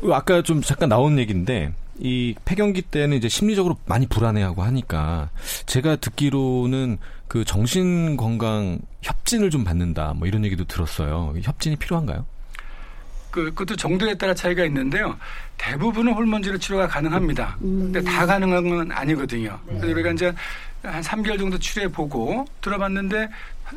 Speaker 4: 그 아까 좀 잠깐 나온 얘기인데 이 폐경기 때는 이제 심리적으로 많이 불안해하고 하니까 제가 듣기로는 그 정신 건강 협진을 좀 받는다 뭐 이런 얘기도 들었어요. 협진이 필요한가요?
Speaker 2: 그, 그것도 정도에 따라 차이가 있는데요. 대부분은 호르몬제로 치료가 가능합니다. 근데 다 가능한 건 아니거든요. 그래서 우리가 이제 한 3개월 정도 치료해 보고 들어봤는데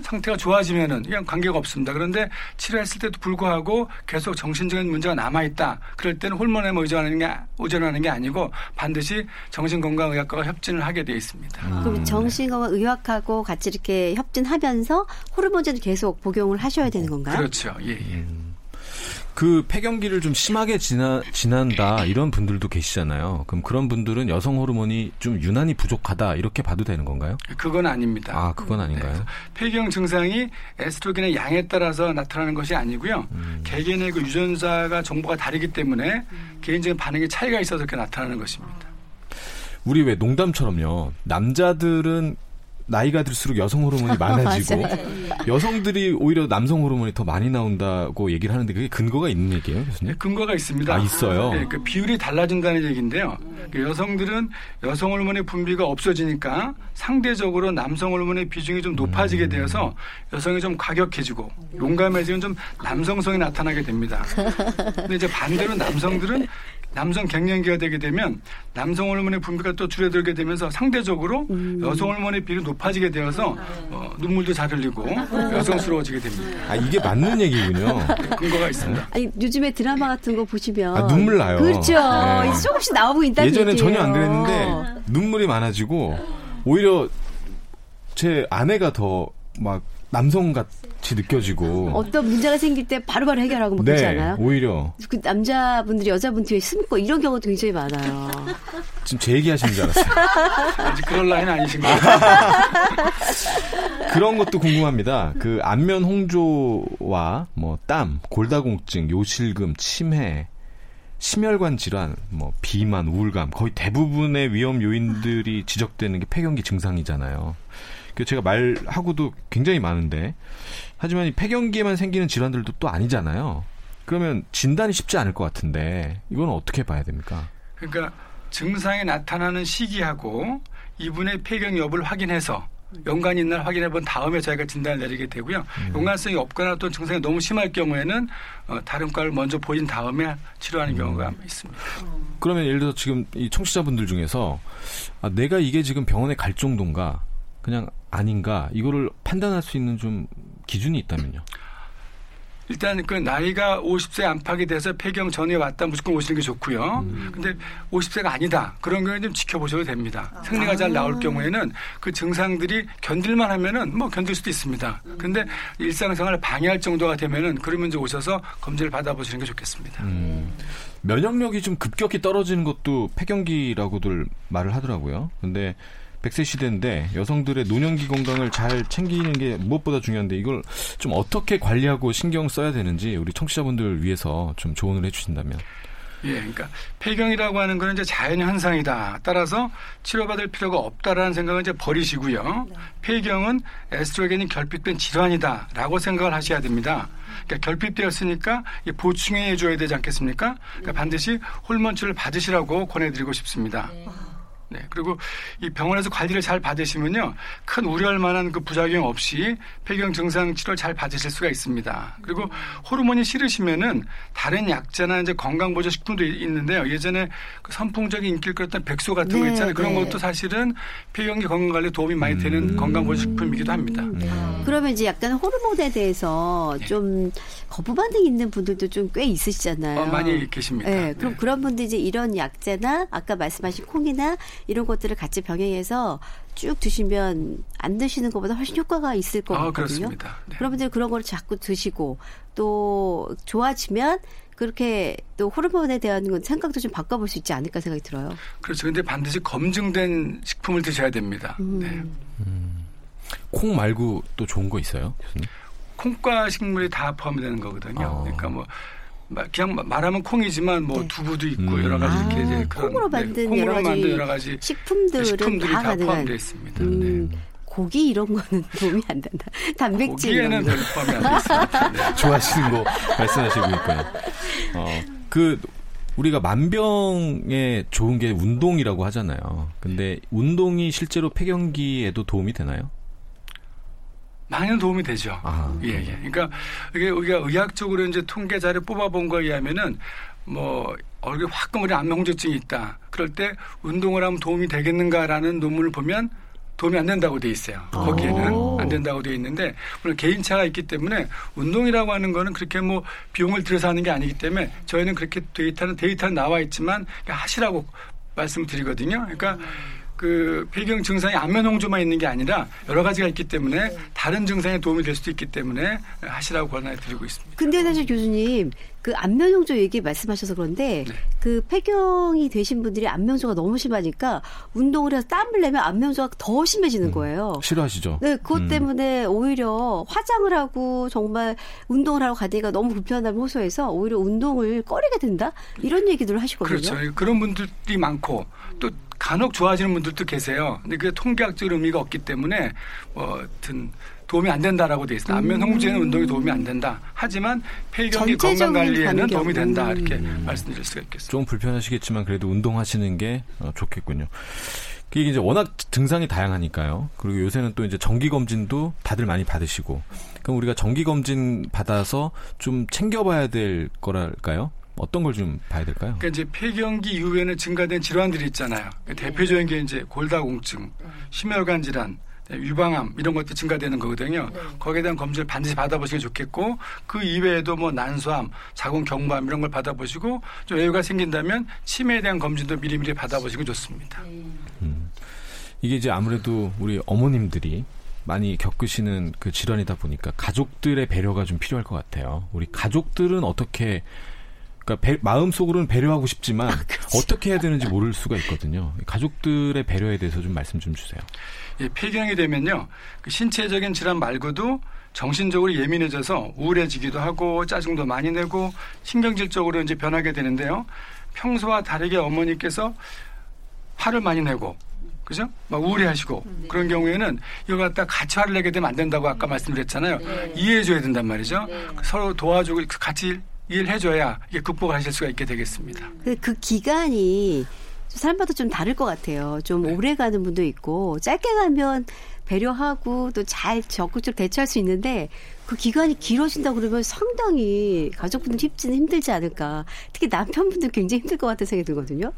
Speaker 2: 상태가 좋아지면은 그냥 관계가 없습니다. 그런데 치료했을 때도 불구하고 계속 정신적인 문제가 남아 있다. 그럴 때는 호르몬에만 의존하는 게, 의존하는 게 아니고 반드시 정신건강의학과가 협진을 하게 되어 있습니다.
Speaker 3: 그럼 정신건강 의학하고 같이 이렇게 협진하면서 호르몬제도 계속 복용을 하셔야 되는 건가요?
Speaker 2: 그렇죠. 예, 예.
Speaker 4: 그 폐경기를 좀 심하게 지나, 지난다 이런 분들도 계시잖아요. 그럼 그런 분들은 여성 호르몬이 좀 유난히 부족하다 이렇게 봐도 되는 건가요?
Speaker 2: 그건 아닙니다.
Speaker 4: 아 그건 아닌가요?
Speaker 2: 폐경 증상이 에스트로겐의 양에 따라서 나타나는 것이 아니고요. 개개인의 그 유전자가 정보가 다르기 때문에 개인적인 반응에 차이가 있어서 그렇게 나타나는 것입니다.
Speaker 4: 우리 왜 농담처럼요. 남자들은 나이가 들수록 여성 호르몬이 많아지고 여성들이 오히려 남성 호르몬이 더 많이 나온다고 얘기를 하는데 그게 근거가 있는 얘기예요, 교수님?
Speaker 2: 네, 근거가 있습니다.
Speaker 4: 아, 있어요?
Speaker 2: 네, 그 비율이 달라진다는 얘기인데요. 그 여성들은 여성 호르몬의 분비가 없어지니까 상대적으로 남성 호르몬의 비중이 좀 높아지게 되어서 여성이 좀 과격해지고 용감해지면 좀 남성성이 나타나게 됩니다. 근데 이제 반대로 남성들은 남성 갱년기가 되게 되면 남성 호르몬의 분비가 또 줄어들게 되면서 상대적으로 여성 호르몬의 비율이 높아지게 되어서 어, 눈물도 잘 흘리고 여성스러워지게 됩니다.
Speaker 4: 아, 이게 맞는 얘기군요.
Speaker 2: 근거가 있습니다.
Speaker 3: 아니 요즘에 드라마 같은 거 보시면
Speaker 4: 아, 눈물 나요.
Speaker 3: 그렇죠.
Speaker 4: 네.
Speaker 3: 이제 조금씩 나오고 있다는
Speaker 4: 예전에
Speaker 3: 얘기예요.
Speaker 4: 전혀 안 그랬는데 눈물이 많아지고 오히려 제 아내가 더막 남성 같이 느껴지고
Speaker 3: 어떤 문제가 생길 때 바로바로 해결하고 뭐 그러지
Speaker 4: 네,
Speaker 3: 않아요?
Speaker 4: 오히려
Speaker 3: 그 남자분들이 여자분 뒤에 숨고 이런 경우도 굉장히 많아요.
Speaker 4: 지금 제 얘기하시는 줄 알았어요.
Speaker 2: 아직 그럴 나이는 아니신 것 같아요.
Speaker 4: 그런 것도 궁금합니다. 그 안면 홍조와 뭐 땀, 골다공증, 요실금, 치매, 심혈관 질환, 뭐 비만, 우울감 거의 대부분의 위험 요인들이 지적되는 게 폐경기 증상이잖아요. 그 제가 말하고도 굉장히 많은데 하지만 이 폐경기에만 생기는 질환들도 또 아니잖아요. 그러면 진단이 쉽지 않을 것 같은데 이건 어떻게 봐야 됩니까?
Speaker 2: 그러니까 증상이 나타나는 시기하고 이분의 폐경 여부를 확인해서 연관이 있나 확인해 본 다음에 저희가 진단을 내리게 되고요. 연관성이 없거나 또 증상이 너무 심할 경우에는 어, 다른 과를 먼저 보인 다음에 치료하는 경우가 있습니다.
Speaker 4: 그러면 예를 들어서 지금 이 청취자분들 중에서 아, 내가 이게 지금 병원에 갈 정도인가 그냥 아닌가 이거를 판단할 수 있는 좀 기준이 있다면요.
Speaker 2: 일단 그 나이가 50세 안팎이 돼서 폐경 전에 왔다 무조건 오시는 게 좋고요. 근데 50세가 아니다. 그런 경우에 좀 지켜보셔도 됩니다. 생리가 잘 나올 경우에는 그 증상들이 견딜만 하면은 뭐 견딜 수도 있습니다. 근데 일상생활을 방해할 정도가 되면은 그러면 이제 오셔서 검진을 받아보시는 게 좋겠습니다.
Speaker 4: 음, 면역력이 좀 급격히 떨어지는 것도 폐경기라고들 말을 하더라고요. 근데 100세 시대인데 여성들의 노년기 건강을 잘 챙기는 게 무엇보다 중요한데 이걸 좀 어떻게 관리하고 신경 써야 되는지 우리 청취자분들을 위해서 좀 조언을 해주신다면.
Speaker 2: 예, 그러니까 폐경이라고 하는 거는 이제 자연 현상이다. 따라서 치료받을 필요가 없다라는 생각은 이제 버리시고요. 폐경은 에스트로겐이 결핍된 질환이다라고 생각을 하셔야 됩니다. 그러니까 결핍되었으니까 이 보충해 줘야 되지 않겠습니까? 그러니까 반드시 호르몬 치료를 받으시라고 권해드리고 싶습니다. 네. 그리고 이 병원에서 관리를 잘 받으시면요. 큰 우려할 만한 그 부작용 없이 폐경 증상 치료를 잘 받으실 수가 있습니다. 그리고 호르몬이 싫으시면은 다른 약제나 이제 건강보조 식품도 이- 있는데요. 예전에 그 선풍적인 인기를 끌었던 백소 같은 거
Speaker 3: 네,
Speaker 2: 있잖아요. 그런
Speaker 3: 네.
Speaker 2: 것도 사실은 폐경기 건강관리에 도움이 많이 되는 건강보조 식품이기도 합니다.
Speaker 3: 그러면 이제 약간 호르몬에 대해서 좀 거부 반응 있는 분들도 좀 꽤 있으시잖아요.
Speaker 2: 어, 많이 계십니다.
Speaker 3: 네, 그럼
Speaker 2: 네.
Speaker 3: 그런 분들 이제 이런 약제나 아까 말씀하신 콩이나 이런 것들을 같이 병행해서 쭉 드시면 안 드시는 것보다 훨씬 효과가 있을 것
Speaker 2: 아,
Speaker 3: 같거든요.
Speaker 2: 그렇습니다. 네.
Speaker 3: 그러분들 그런 거를 자꾸 드시고 또 좋아지면 그렇게 또 호르몬에 대한 건 생각도 좀 바꿔볼 수 있지 않을까 생각이 들어요.
Speaker 2: 그렇죠. 근데 반드시 검증된 식품을 드셔야 됩니다.
Speaker 3: 음.
Speaker 2: 네.
Speaker 4: 콩 말고 또 좋은 거 있어요, 교수님?
Speaker 2: 콩과 식물이 다 포함이 되는 거거든요.
Speaker 4: 아.
Speaker 2: 그러니까 뭐 마- 그냥 말하면 콩이지만 뭐
Speaker 3: 네.
Speaker 2: 두부도 있고
Speaker 4: 음.
Speaker 2: 여러 가지
Speaker 3: 아,
Speaker 2: 이렇게 이제 그런
Speaker 3: 콩으로 만든
Speaker 2: 콩으로
Speaker 3: 여러 가지
Speaker 2: 만든 여러 가지
Speaker 3: 식품들은
Speaker 2: 식품들이
Speaker 3: 다
Speaker 2: 다. 포함되어 있습니다.
Speaker 3: 음,
Speaker 2: 네.
Speaker 3: 고기 이런 거는 도움이 안 된다. 단백질
Speaker 2: 고기에는. 별 포함이 안 되어 있습니다. 네.
Speaker 4: 좋아하시는 거 말씀하시고 있고요. 어, 그 우리가 만병에 좋은 게 운동이라고 하잖아요. 근데 운동이 실제로 폐경기에도 도움이 되나요?
Speaker 2: 많은 도움이 되죠.
Speaker 4: 아.
Speaker 2: 예, 예. 그러니까 이게 우리가 의학적으로 이제 통계 자료 뽑아본 거에 의하면은 뭐 얼굴에 화끈거리 안면홍조증이 있다. 그럴 때 운동을 하면 도움이 되겠는가라는 논문을 보면 도움이 안 된다고 돼 있어요. 거기에는
Speaker 3: 오.
Speaker 2: 안 된다고 돼 있는데 물론 개인차가 있기 때문에 운동이라고 하는 거는 그렇게 뭐 비용을 들여서 하는 게 아니기 때문에 저희는 그렇게 데이터는 데이터는 나와 있지만 하시라고 말씀드리거든요. 그러니까 그 폐경 증상이 안면 홍조만 있는 게 아니라 여러 가지가 있기 때문에 다른 증상에 도움이 될 수도 있기 때문에 하시라고 권해 드리고 있습니다.
Speaker 3: 근데 사실 교수님 그 안면 홍조 얘기 말씀하셔서 그런데
Speaker 2: 네.
Speaker 3: 그 폐경이 되신 분들이 안면조가 너무 심하니까 운동을 해서 땀을 내면 안면조가 더 심해지는 거예요.
Speaker 4: 싫어하시죠?
Speaker 3: 네, 그것
Speaker 4: 음.
Speaker 3: 때문에 오히려 화장을 하고 정말 운동을 하고 가니까 너무 불편함을 호소해서 오히려 운동을 꺼리게 된다? 이런 얘기들을 하시거든요.
Speaker 2: 그렇죠. 그런 분들이 많고 또 간혹 좋아지는 분들도 계세요. 근데 그게 통계학적 의미가 없기 때문에 뭐 하여튼 도움이 안 된다라고 돼 있어요. 안면 홍조에는 운동이 도움이 안 된다. 하지만 폐경기 건강 관리에는. 도움이 된다.
Speaker 3: 음.
Speaker 2: 이렇게 말씀드릴 수가 있겠습니다.
Speaker 4: 좀 불편하시겠지만 그래도 운동하시는 게 어, 좋겠군요. 이게 이제 워낙 증상이 다양하니까요. 그리고 요새는 또 이제 정기 검진도 다들 많이 받으시고. 그럼 우리가 정기 검진 받아서 좀 챙겨봐야 될 거랄까요? 어떤 걸 좀 봐야 될까요?
Speaker 2: 그러니까 이제 폐경기 이후에는 증가된 질환들이 있잖아요. 대표적인 게 이제 골다공증, 심혈관 질환, 네, 유방암 이런 것도 증가되는 거거든요. 거기에 대한 검진을 반드시 받아보시는 게 좋겠고 그 이외에도 뭐 난소암, 자궁 경부암 이런 걸 받아보시고 좀 애유가 생긴다면 치매에 대한 검진도 미리미리 받아보시는 게 좋습니다.
Speaker 4: 이게 이제 아무래도 우리 어머님들이 많이 겪으시는 그 질환이다 보니까 가족들의 배려가 좀 필요할 것 같아요. 우리 가족들은 어떻게 그러니까 배- 마음속으로는 배려하고 싶지만 어떻게 해야 되는지 모를 수가 있거든요. 가족들의 배려에 대해서 좀 말씀 좀 주세요.
Speaker 2: 예, 폐경이 되면요, 그 신체적인 질환 말고도 정신적으로 예민해져서 우울해지기도 하고 짜증도 많이 내고 신경질적으로 이제 변하게 되는데요. 평소와 다르게 어머니께서 화를 많이 내고 그죠? 막 우울해하시고 그런 경우에는 이거 갖다 같이 화를 내게 되면 안 된다고 아까 말씀드렸잖아요. 이해해줘야 된단 말이죠. 서로 도와주고 같이 이해를 해줘야 이게 극복하실 수가 있게 되겠습니다.
Speaker 3: 그, 그 기간이 좀 사람마다 좀 다를 것 같아요. 좀
Speaker 2: 네.
Speaker 3: 오래 가는 분도 있고 짧게 가면 배려하고 또 잘 적극적으로 대처할 수 있는데 그 기간이 길어진다 그러면 상당히 가족분들 힘지는 힘들지 않을까. 특히 남편분들 굉장히 힘들 것 같은 생각이 들거든요.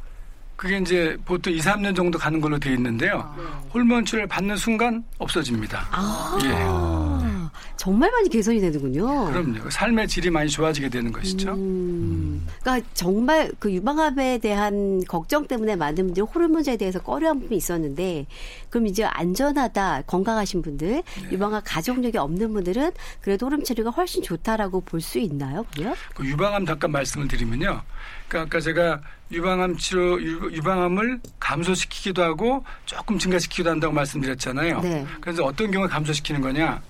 Speaker 2: 그게 이제 보통 2, 3년 정도 가는 걸로 되어 있는데요. 호르몬 치료를 받는 순간 없어집니다.
Speaker 3: 아,
Speaker 2: 예.
Speaker 3: 정말 많이 개선이 되는군요.
Speaker 2: 그럼요. 삶의 질이 많이 좋아지게 되는 것이죠.
Speaker 3: 음, 그러니까 정말 그 유방암에 대한 걱정 때문에 많은 분들이 호르몬제에 대해서 꺼려한 부분이 있었는데 그럼 이제 안전하다 건강하신 분들
Speaker 2: 네.
Speaker 3: 유방암 가족력이 없는 분들은 그래도 호르몬 치료가 훨씬 좋다라고 볼 수 있나요? 그래요?
Speaker 2: 그 유방암 잠깐 말씀을 드리면요. 그러니까 아까 제가 유방암 치료, 유- 유방암을 감소시키기도 하고 조금 증가시키기도 한다고 말씀드렸잖아요.
Speaker 3: 네.
Speaker 2: 그래서 어떤 경우에 감소시키는 거냐?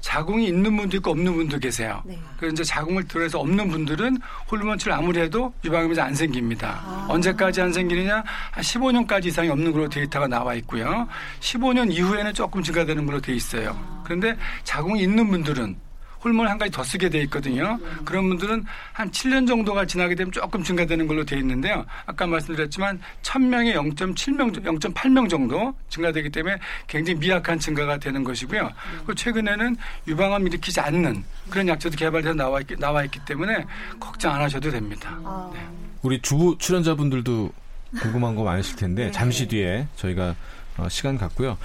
Speaker 2: 자궁이 있는 분도 있고 없는 분도 계세요.
Speaker 3: 네.
Speaker 2: 그래서 이제 자궁을 들어서 없는 분들은 호르몬 치료 아무리 해도 유방암이 잘안 생깁니다.
Speaker 3: 아.
Speaker 2: 언제까지 안 생기느냐? 한 15년까지 이상이 없는 걸로 데이터가 나와 있고요. 15년 이후에는 조금 증가되는 걸로 돼 있어요. 그런데 자궁이 있는 분들은 호르몬 한 가지 더 쓰게 돼 있거든요. 그런 분들은 한 7년 정도가 지나게 되면 조금 증가되는 걸로 돼 있는데요. 아까 말씀드렸지만 1000명에 0.7명, 0.8명 정도 증가되기 때문에 굉장히 미약한 증가가 되는 것이고요. 그리고 최근에는 유방암 일으키지 않는 그런 약제도 개발돼서 나와 있기, 나와 있기 때문에 걱정 안 하셔도 됩니다. 네.
Speaker 4: 우리 주부 출연자분들도 궁금한 거 많으실 텐데 잠시 뒤에 저희가 어, 시간 갖고요.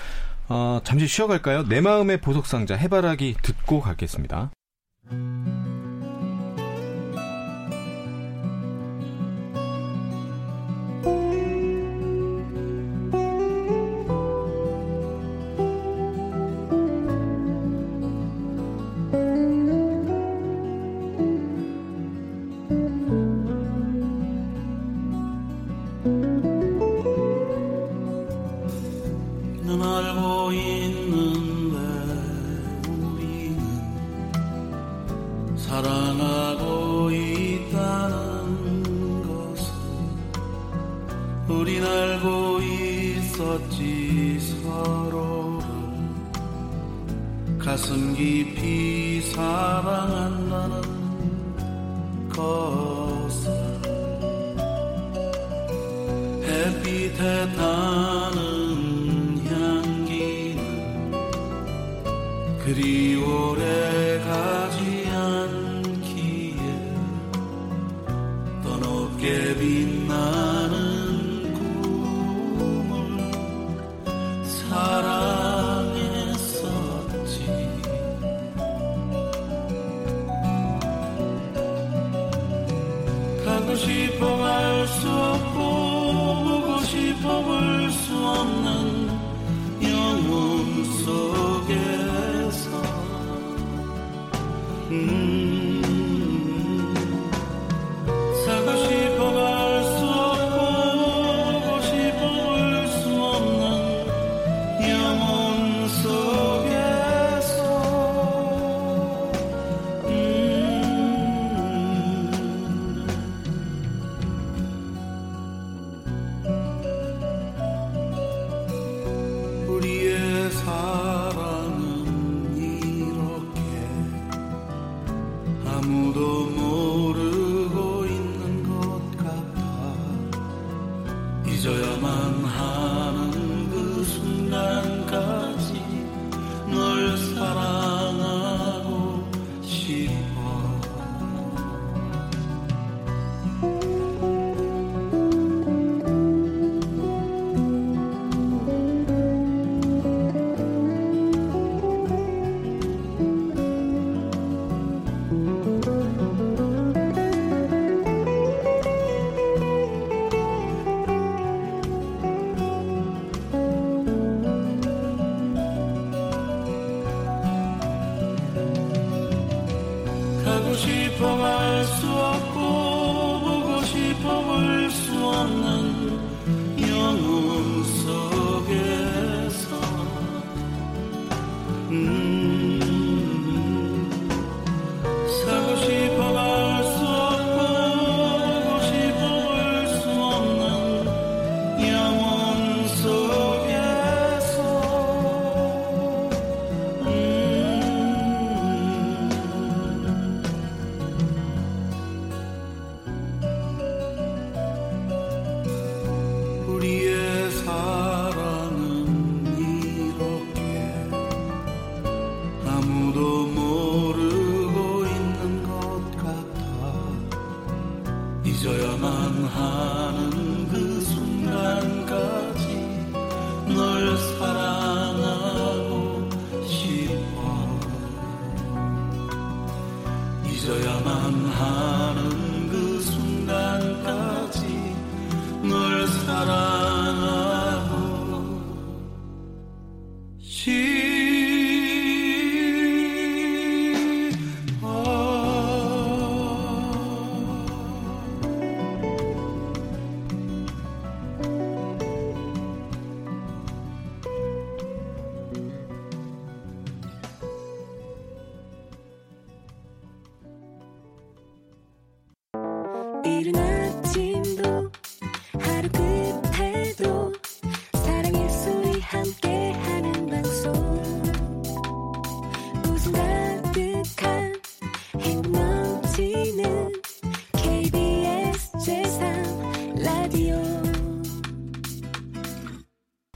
Speaker 4: 어, 잠시 쉬어갈까요? 내 마음의 보석 상자 해바라기 듣고 가겠습니다.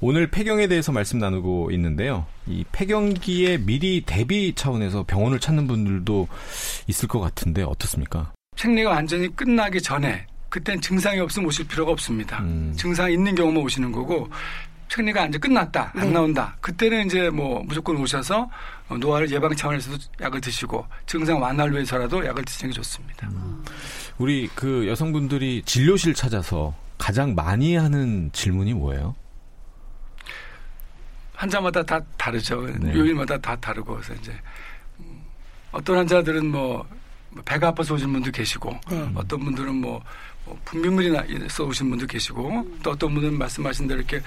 Speaker 4: 오늘 폐경에 대해서 말씀 나누고 있는데요. 이 폐경기에 미리 대비 차원에서 병원을 찾는 분들도 있을 것 같은데 어떻습니까?
Speaker 2: 생리가 완전히 끝나기 전에 그땐 증상이 없으면 오실 필요가 없습니다.
Speaker 4: 음.
Speaker 2: 증상이 있는 경우만 오시는 거고 생리가 이제 끝났다 안
Speaker 3: 네.
Speaker 2: 나온다 그때는 이제 뭐 무조건 오셔서 어, 노화를 예방 차원에서도 약을 드시고 증상 완화를 위해서라도 약을 드시는 게 좋습니다.
Speaker 4: 우리 그 여성분들이 진료실 찾아서 가장 많이 하는 질문이 뭐예요?
Speaker 2: 환자마다 다 다르죠.
Speaker 4: 네.
Speaker 2: 요일마다 다 다르고 그래서 이제 음, 어떤 환자들은 뭐 배가 아파서 오신 분도 계시고
Speaker 3: 네.
Speaker 2: 어떤 분들은 뭐, 뭐 분비물이 나서 오신 분도 계시고 또 어떤 분은 말씀하신 대로 이렇게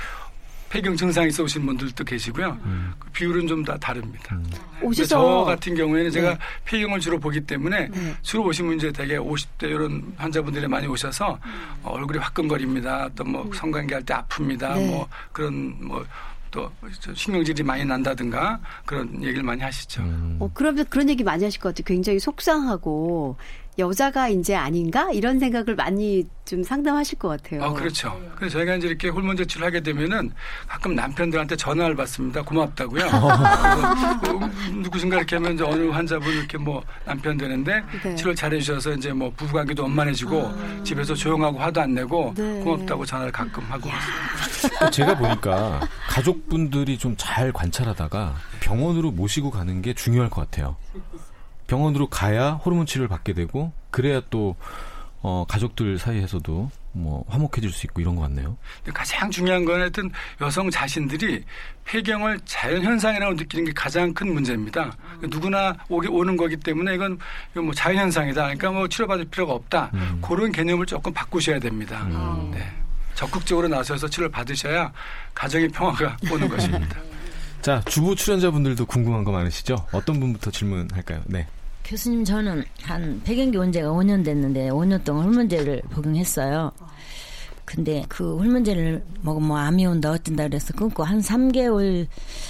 Speaker 2: 폐경 증상이 있어 오신 분들도 계시고요. 그 비율은 좀 다 다릅니다. 근데
Speaker 3: 오셔서
Speaker 2: 저 같은 경우에는
Speaker 3: 네.
Speaker 2: 제가 폐경을 주로 보기 때문에
Speaker 3: 네.
Speaker 2: 주로 오시면 이제 대개 50대 이런 환자분들이 많이 오셔서 어, 얼굴이 화끈거립니다. 또 뭐 성관계 할 때 아픕니다.
Speaker 3: 네.
Speaker 2: 뭐 그런 뭐 또 신경질이 많이 난다든가 그런 얘기를 많이 하시죠.
Speaker 4: 음.
Speaker 3: 어, 그러면 그런 얘기 많이 하실 것 같아요. 굉장히 속상하고 여자가 이제 아닌가 이런 생각을 많이 좀 상담하실 것 같아요.
Speaker 2: 어, 그렇죠. 그래서 저희가 이제 이렇게 호르몬 제출을 하게 되면은 가끔 남편들한테 전화를 받습니다. 고맙다고요. 그래서 뭐 누구신가 이렇게 하면 이제 어느 환자분 이렇게 뭐 남편 되는데
Speaker 3: 네.
Speaker 2: 치료 잘해주셔서 이제 뭐 부부관계도 원만해지고 집에서 조용하고 화도 안 내고
Speaker 3: 네.
Speaker 2: 고맙다고 전화를 가끔 하고.
Speaker 4: 제가 보니까 가족분들이 좀 잘 관찰하다가 병원으로 모시고 가는 게 중요할 것 같아요. 병원으로 가야 호르몬 치료를 받게 되고 그래야 또 어, 가족들 사이에서도 뭐 화목해질 수 있고 이런 것 같네요.
Speaker 2: 가장 중요한 건 하여튼 여성 자신들이 폐경을 자연 현상이라고 느끼는 게 가장 큰 문제입니다. 누구나 오게, 오는 거기 때문에 이건, 뭐 자연 현상이다. 그러니까 뭐 치료받을 필요가 없다.
Speaker 4: 음.
Speaker 2: 그런 개념을 조금 바꾸셔야 됩니다. 네. 적극적으로 나서서 치료를 받으셔야 가정의 평화가 오는 것입니다.
Speaker 4: 자, 주부 출연자분들도 궁금한 거 많으시죠? 어떤 분부터 질문할까요? 네.
Speaker 10: 교수님 저는 한 폐경기 온 지가 5년 됐는데 5년 동안 호르몬제를 복용했어요. 근데 그 호르몬제를 먹으면 뭐 암이 온다 어쩐다 그래서 끊고 한 3개월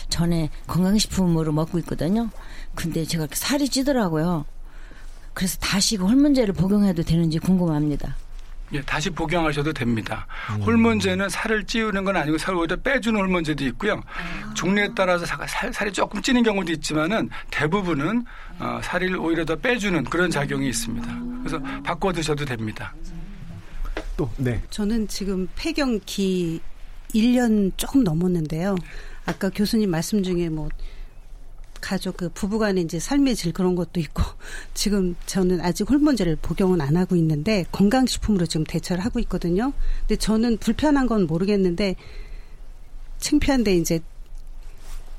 Speaker 10: 전에 건강식품으로 먹고 있거든요. 근데 제가 살이 찌더라고요. 그래서 다시 그 호르몬제를 복용해도 되는지 궁금합니다.
Speaker 2: 예, 다시 복용하셔도 됩니다. 호르몬제는 살을 찌우는 건 아니고 살을 오히려 빼주는 호르몬제도 있고요. 종류에 따라서 사- 살, 살이 조금 찌는 경우도 있지만은 대부분은 어, 살을 오히려 더 빼주는 그런 작용이 있습니다. 그래서 바꿔 드셔도 됩니다.
Speaker 4: 또, 네.
Speaker 11: 저는 지금 폐경기 1년 조금 넘었는데요. 아까 교수님 말씀 중에 뭐 가족 그 부부간의 이제 삶의 질 그런 것도 있고 지금 저는 아직 호르몬제를 복용은 안 하고 있는데 건강식품으로 지금 대처를 하고 있거든요. 근데 저는 불편한 건 모르겠는데 창피한데 이제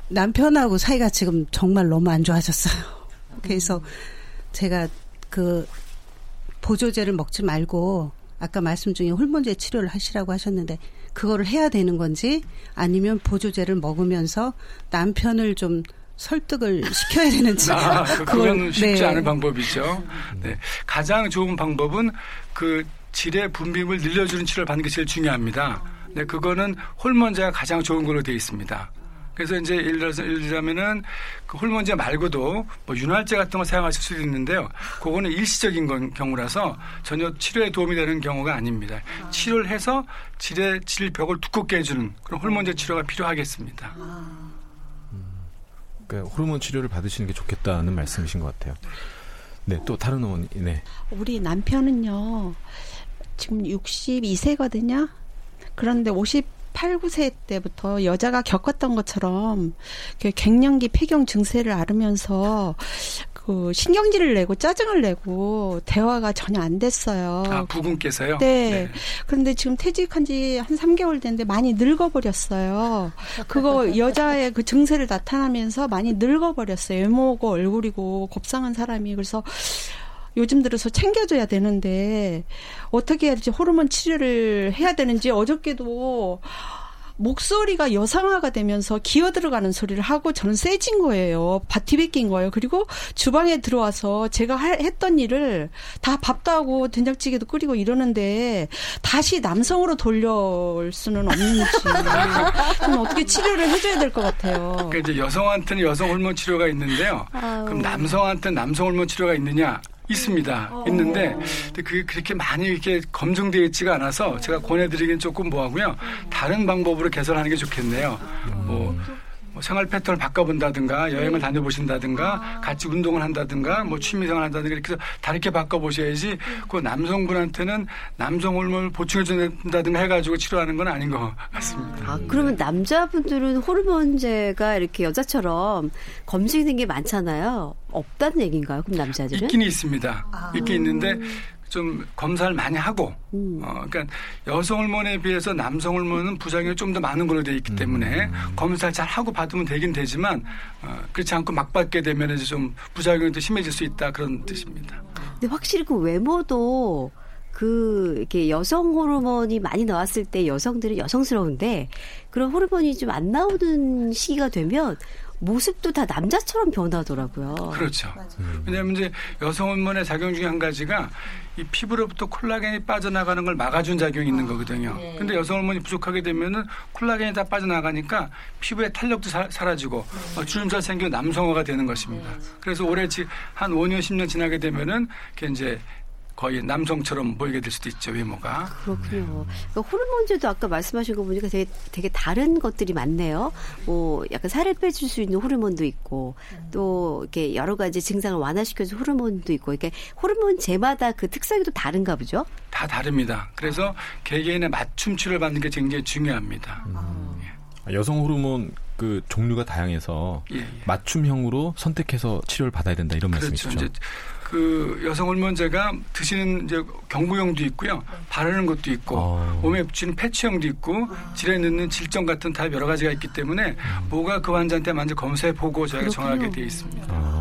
Speaker 11: 남편하고 사이가 지금 정말 너무 안 좋아졌어요. 그래서 제가 그 보조제를 먹지 말고 아까 말씀 중에 호르몬제 치료를 하시라고 하셨는데 그거를 해야 되는 건지 아니면 보조제를 먹으면서 남편을 좀 설득을 시켜야 되는지
Speaker 2: 아, 그- 그건 쉽지
Speaker 11: 네.
Speaker 2: 않은 방법이죠. 네. 가장 좋은 방법은 그 질의 분비물 늘려주는 치료를 받는 게 제일 중요합니다. 네, 그거는 호르몬제가 가장 좋은 걸로 되어 있습니다. 그래서 이제 예를 들어서 예를 들자면은 그 호르몬제 말고도 뭐 윤활제 같은 걸 사용하실 수도 있는데요. 그거는 일시적인 건 경우라서 전혀 치료에 도움이 되는 경우가 아닙니다. 치료를 해서 질의 질벽을 두껍게 해주는 그런 호르몬제 치료가 필요하겠습니다.
Speaker 4: 그러니까 호르몬 치료를 받으시는 게 좋겠다는 말씀이신 것 같아요. 네, 또 다른 어머니, 네.
Speaker 12: 우리 남편은요, 지금 62세거든요. 그런데 58, 9세 때부터 여자가 겪었던 것처럼 그 갱년기 폐경 증세를 앓으면서 그 신경질을 내고 짜증을 내고 대화가 전혀 안 됐어요.
Speaker 2: 아, 부군께서요?
Speaker 12: 네. 그런데 지금 퇴직한 지 한 3개월 됐는데 많이 늙어버렸어요. 그거 여자의 그 증세를 나타나면서 많이 늙어버렸어요. 외모고 얼굴이고 곱상한 사람이. 그래서 요즘 들어서 챙겨줘야 되는데 어떻게 해야 될지 호르몬 치료를 해야 되는지 어저께도 목소리가 여성화가 되면서 기어 들어가는 소리를 하고 저는 세진 거예요. 바티 베낀 거예요. 그리고 주방에 들어와서 제가 할- 했던 일을 다 밥도 하고 된장찌개도 끓이고 이러는데 다시 남성으로 돌려올 수는 없는지 좀 어떻게 치료를 해줘야 될 것 같아요.
Speaker 2: 그러니까 이제 여성한테는 여성 호르몬 치료가 있는데요.
Speaker 12: 아유.
Speaker 2: 그럼 남성한테는 남성 호르몬 치료가 있느냐? 있습니다.
Speaker 12: 어.
Speaker 2: 있는데 근데 그게 그렇게 많이 이렇게 검증되어 있지가 않아서 제가 권해드리긴 조금 뭐하고요. 다른 방법으로 개선하는 게 좋겠네요. 뭐, 뭐 생활 패턴을 바꿔본다든가 여행을 다녀보신다든가 같이 운동을 한다든가 뭐 취미생활 한다든가 이렇게 해서 다르게 바꿔보셔야지 그 남성분한테는 남성 호르몬을 보충해준다든가 해가지고 치료하는 건 아닌 것 같습니다.
Speaker 3: 아, 그러면 남자분들은 호르몬제가 이렇게 여자처럼 검증된 게 많잖아요. 없다는 얘기인가요? 그럼 남자들은?
Speaker 2: 있긴 있습니다. 있긴 있는데 좀 검사를 많이 하고, 어, 그러니까 여성 호르몬에 비해서 남성 호르몬은 부작용이 좀 더 많은 걸로 되어 있기 때문에 검사를 잘 하고 받으면 되긴 되지만 어, 그렇지 않고 막 받게 되면 이제 좀 부작용이 더 심해질 수 있다 그런 뜻입니다.
Speaker 3: 근데 확실히 그 외모도 그 이렇게 여성 호르몬이 많이 나왔을 때 여성들은 여성스러운데 그런 호르몬이 좀 안 나오는 시기가 되면 모습도 다 남자처럼 변하더라고요.
Speaker 2: 그렇죠. 왜냐하면 이제 여성 호르몬의 작용 중에 한 가지가 이 피부로부터 콜라겐이 빠져나가는 걸 막아준 작용이 있는 거거든요. 근데 여성 호르몬이 부족하게 되면은 콜라겐이 다 빠져나가니까 피부의 탄력도 사, 라지고 주름살 생기고 남성화가 되는 것입니다. 그래서 올해 지- 한 5년 10년 지나게 되면은 이제 거의 남성처럼 보이게 될 수도 있죠 외모가.
Speaker 3: 그렇군요. 그러니까 호르몬제도 아까 말씀하신 거 보니까 되게, 되게 다른 것들이 많네요. 뭐 약간 살을 빼줄 수 있는 호르몬도 있고 또 이렇게 여러 가지 증상을 완화시켜줄 호르몬도 있고 이렇게 호르몬제마다 그 특성이 또 다른가 보죠?
Speaker 2: 다 다릅니다. 그래서 개개인의 맞춤 치료를 받는 게 굉장히 중요합니다.
Speaker 4: 여성 호르몬 그 종류가 다양해서
Speaker 2: 예, 예.
Speaker 4: 맞춤형으로 선택해서 치료를 받아야 된다 이런
Speaker 2: 그렇죠.
Speaker 4: 말씀이시죠?
Speaker 2: 그 여성 호르몬제가 드시는 이제 경구용도 있고요, 바르는 것도 있고,
Speaker 4: 어.
Speaker 2: 몸에 붙이는 패치형도 있고, 질에 넣는 질정 같은 타입 여러 가지가 있기 때문에 뭐가 그 환자한테 먼저 검사해 보고 저희가 정하게 되어 있습니다.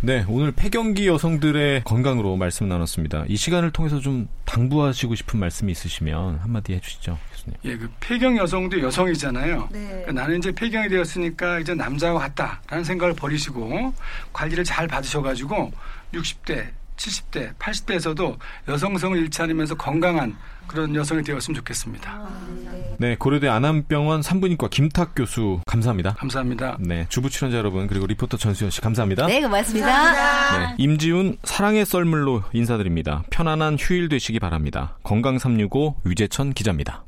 Speaker 4: 네, 오늘 폐경기 여성들의 건강으로 말씀 나눴습니다. 이 시간을 통해서 좀 당부하시고 싶은 말씀이 있으시면 한마디 해주시죠, 교수님.
Speaker 2: 예, 그 폐경 여성도 여성이잖아요.
Speaker 8: 네.
Speaker 2: 그러니까 나는 이제 폐경이 되었으니까 이제 남자와 같다라는 생각을 버리시고 관리를 잘 받으셔가지고 60대, 70대, 80대에서도 여성성을 잃지 않으면서 건강한 그런 여성이 되었으면 좋겠습니다.
Speaker 4: 네, 고려대 안암병원 산부인과 김탁 교수 감사합니다.
Speaker 2: 감사합니다.
Speaker 4: 네, 주부 출연자 여러분 그리고 리포터 전수현 씨 감사합니다.
Speaker 3: 네, 고맙습니다.
Speaker 4: 네, 임지훈 사랑의 썰물로 인사드립니다. 편안한 휴일 되시기 바랍니다. 건강 365 유재천 기자입니다.